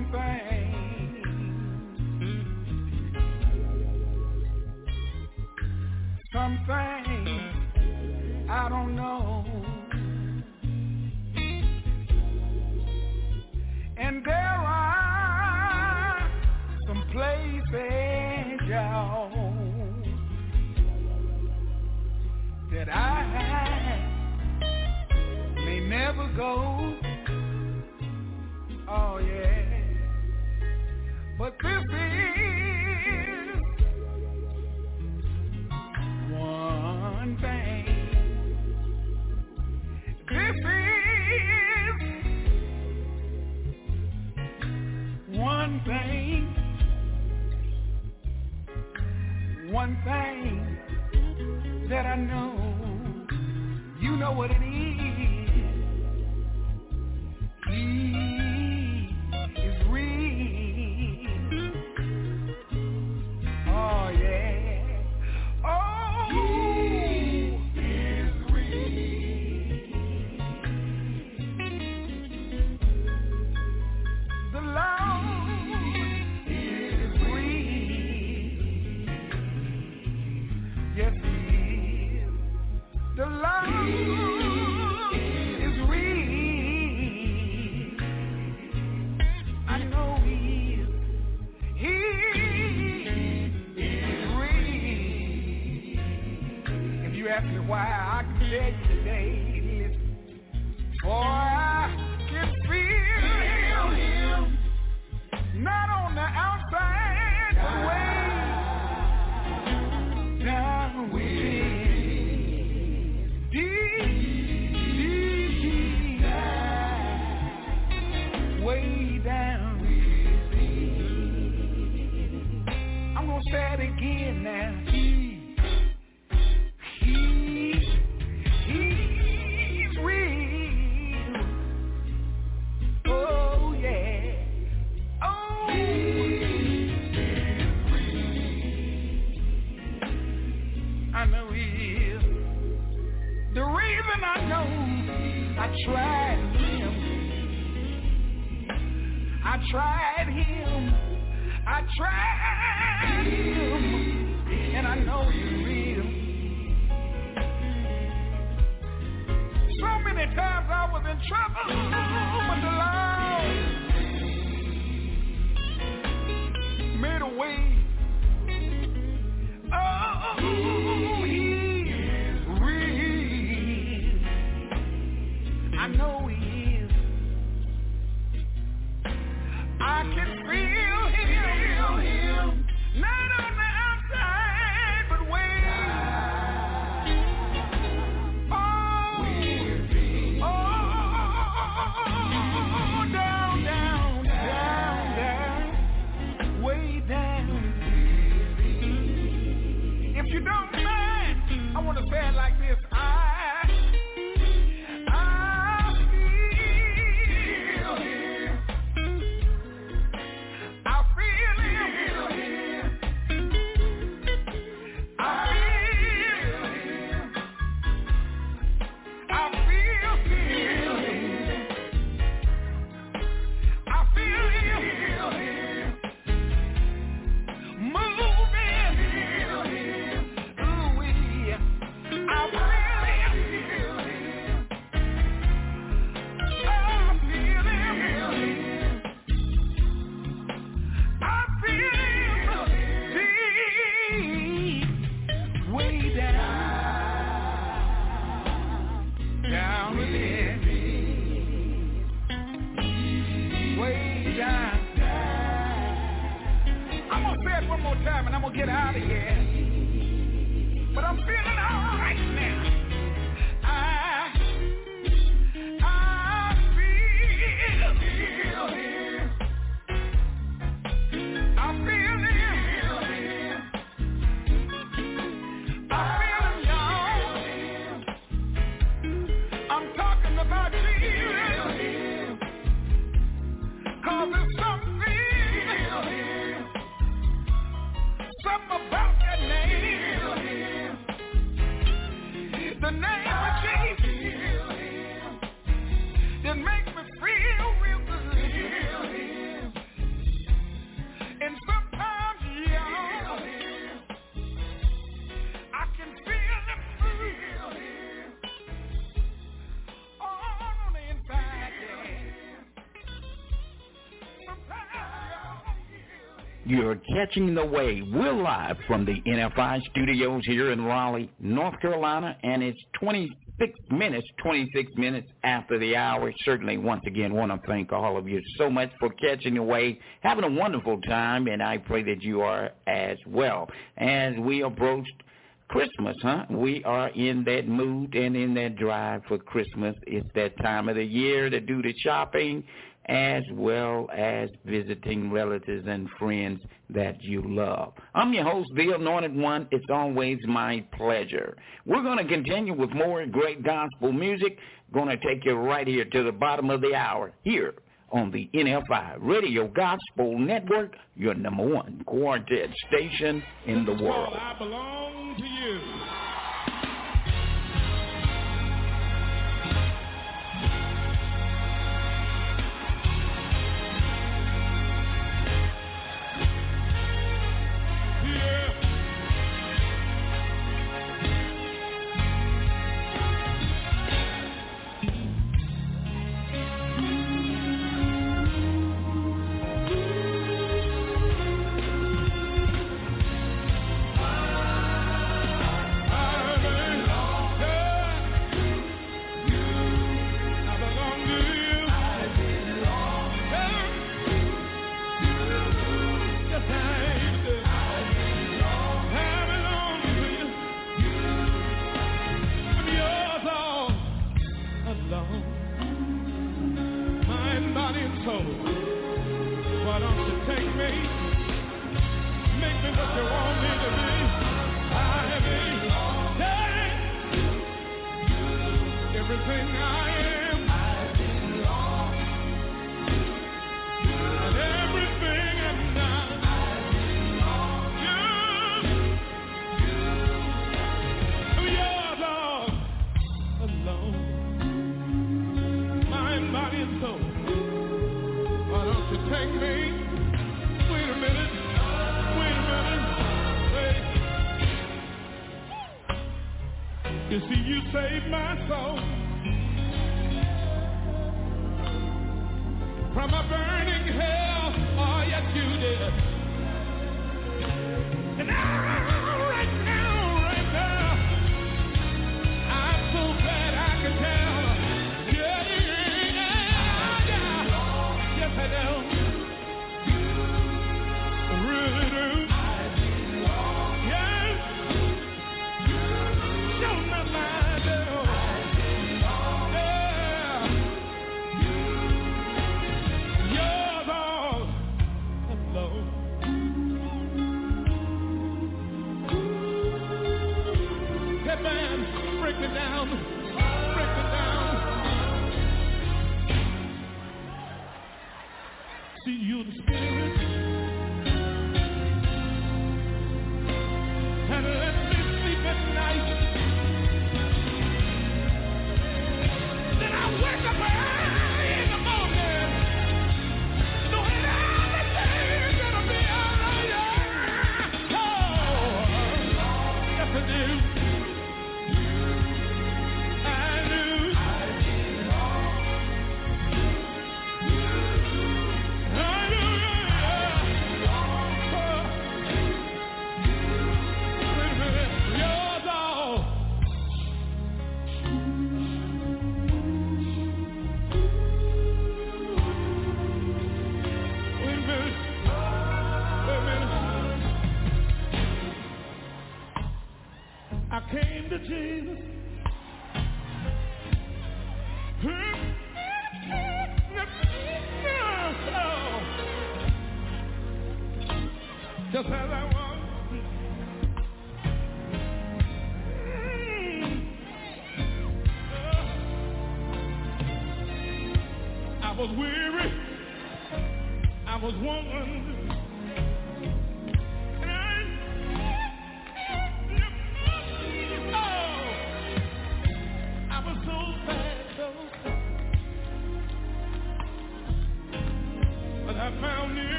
something. You're catching the wave. We're live from the NFI studios here in Raleigh, North Carolina, and it's 26 minutes, 26 minutes after the hour. Certainly, once again, want to thank all of you so much for catching the wave, having a wonderful time, and I pray that you are as well. As we approached Christmas, huh? We are in that mood and in that drive for Christmas. It's that time of the year to do the shopping as well as visiting relatives and friends that you love. I'm your host, the Anointed One. It's always my pleasure. We're going to continue with more great gospel music. Going to take you right here to the bottom of the hour here on the NFI Radio Gospel Network, your number one quartet station in the world. I belong to you.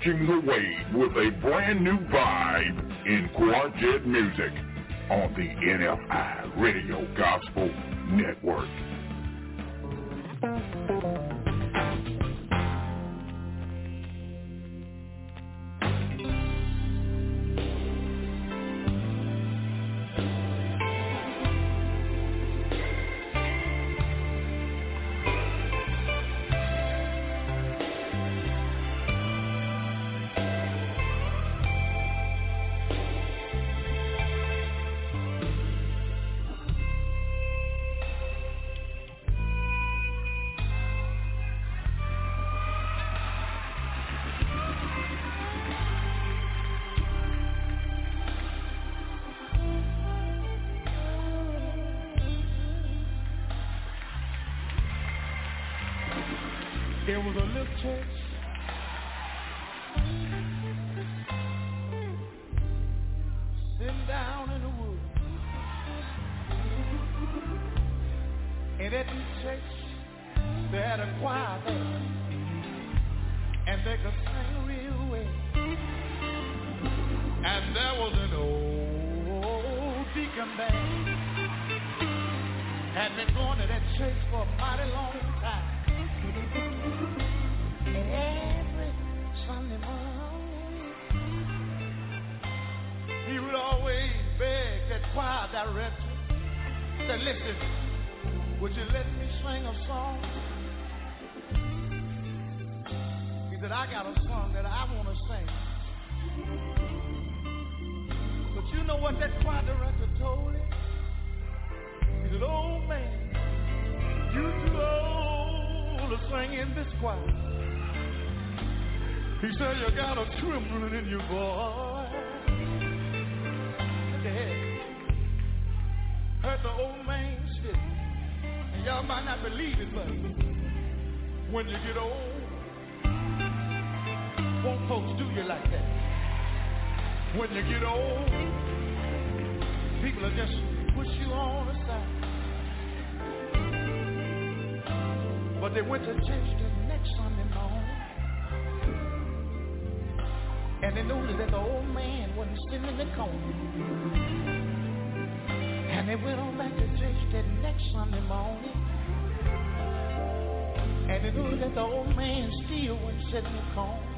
Catching the wave with a brand new vibe in quartet music on the NFI Radio Gospel Network.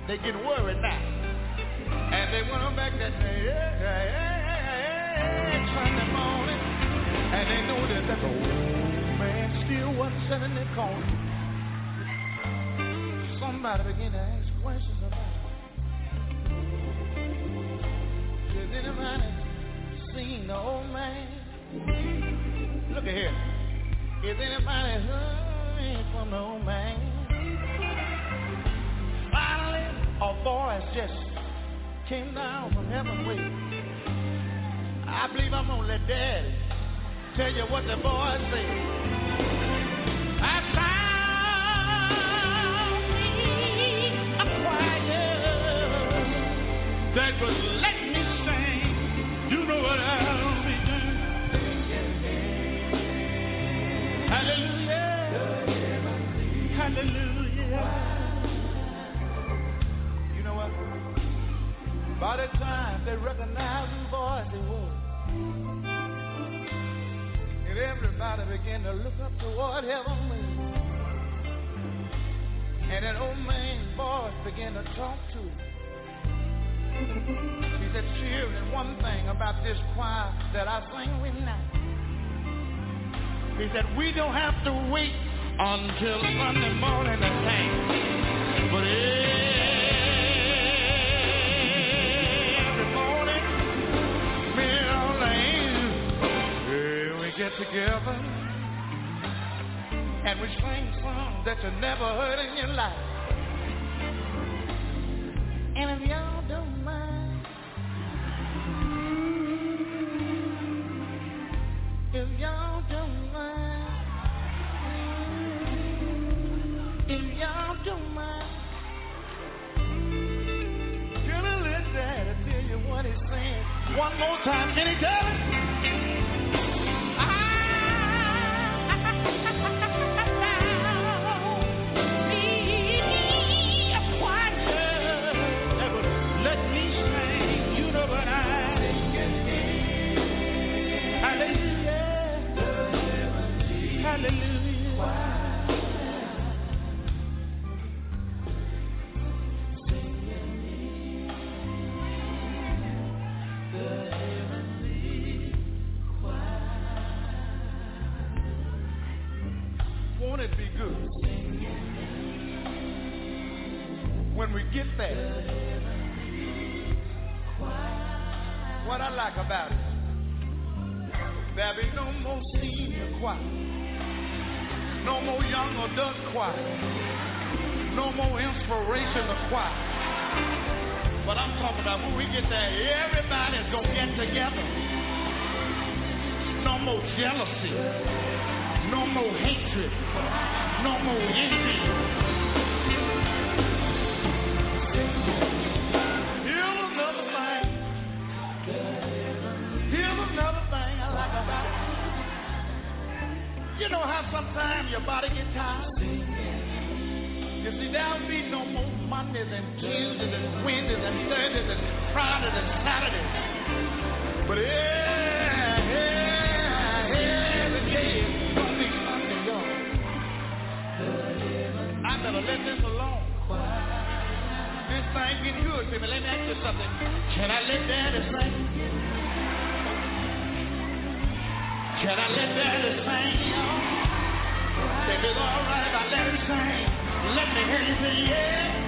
They get worried now. And they went on back that next Sunday morning. And they noticed that the old man still wasn't sitting in the corner. Somebody began to ask questions about it. Has anybody seen the old man? Look at here. Is anybody heard from the old man? Voice just came down from heaven way. I believe I'm gonna let Daddy tell you what the voice said. I found that was everybody began to look up toward heaven. And that old man's voice began to talk to him. He said, children, one thing about this choir that I sing with now. He said, we don't have to wait until Sunday morning to sing. But every get together and we sing songs that you never heard in your life. And if y'all don't mind, if y'all don't mind, if y'all don't mind, gonna let Daddy tell you what he's saying one more time. Can he tell it? When we get there? What I like about it, there be no more senior choir, no more young adult choir, no more inspiration inspirational choir. But I'm talking about when we get there, everybody's gonna get together. No more jealousy, no more hatred, no more envy. You know how sometimes your body gets tired? You see, there'll be no more Mondays and Tuesdays and Wednesdays and Thursdays and Fridays and Saturdays. But yeah, Thing getting good, baby. Let me ask you something. Can I let daddy sing? Can I let daddy sing? If it's all right if I let him sing, let me hear you say. Yeah.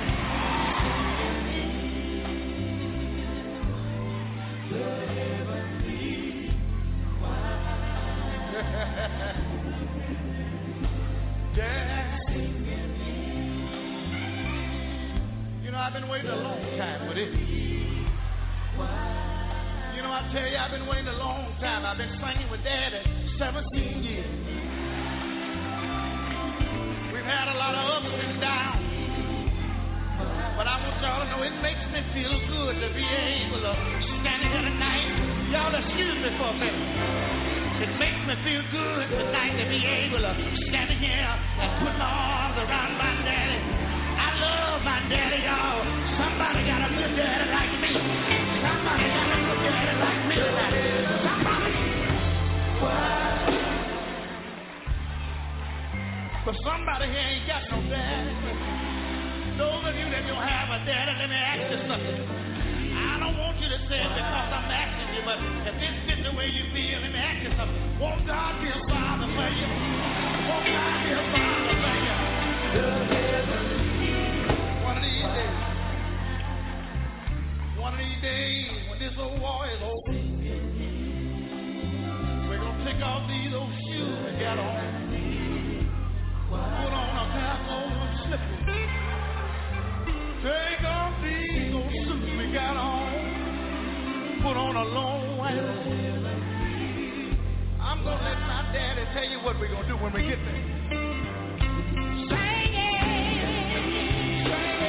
I've been waiting a long time for this. You know, I tell you, I've been waiting a long time. I've been singing with Daddy 17 years. We've had a lot of ups and downs. But I want y'all to know it makes me feel good to be able to stand here tonight. Y'all excuse me for a minute. It makes me feel good tonight to be able to stand here and put my arms around my daddy. But somebody here ain't got no daddy. Those of you that don't have a daddy, let me ask you something. I don't want you to say it because I'm asking you, but if this is the way you feel, let me ask you something. Won't God be a father for you? Won't God be a father for you? One of these days, one of these days, when this old war is over, we're to take off these old shoes we got on, put on pair slippers. Take off these old suits we got on. Put on a long. I'm gonna let my daddy tell you what we're gonna do when we get there. In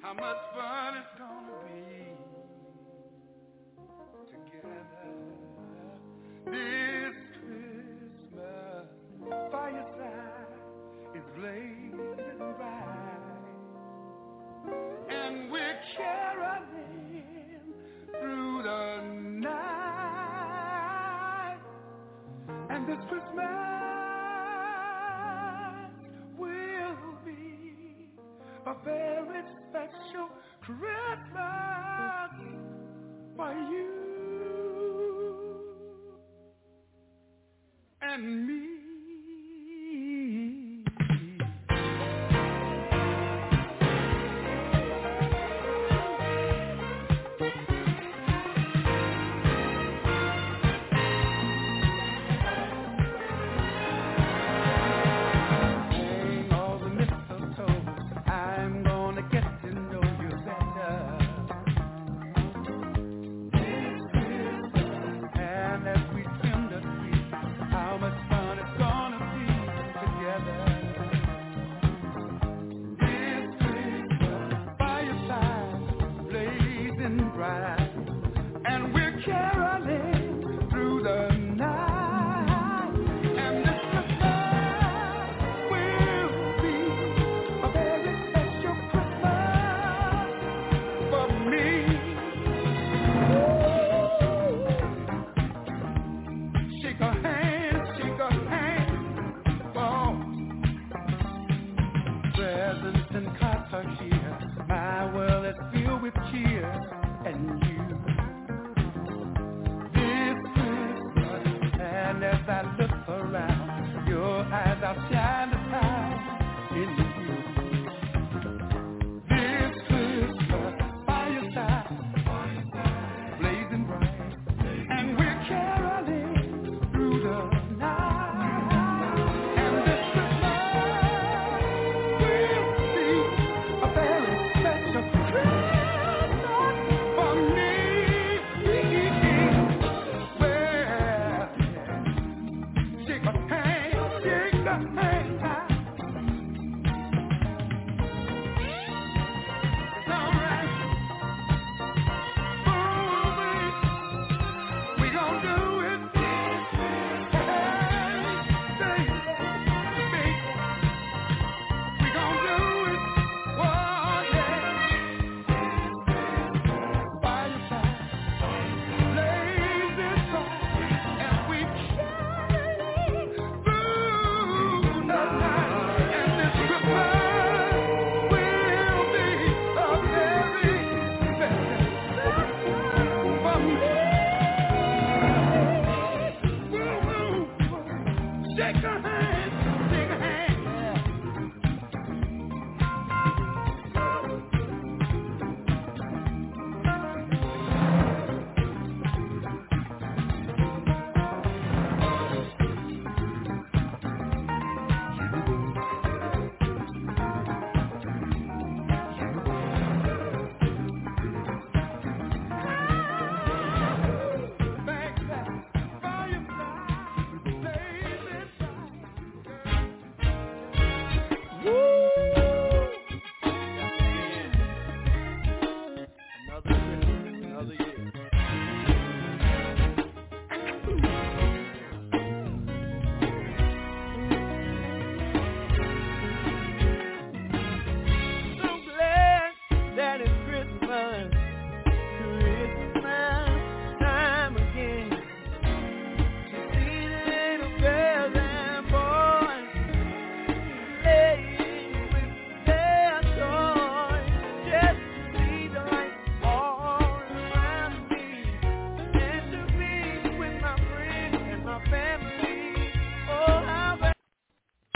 how much fun it's gonna be together this Christmas. Fireside is blazing bright, and we're caroling through the night. And this Christmas. a very special Christmas for you and me.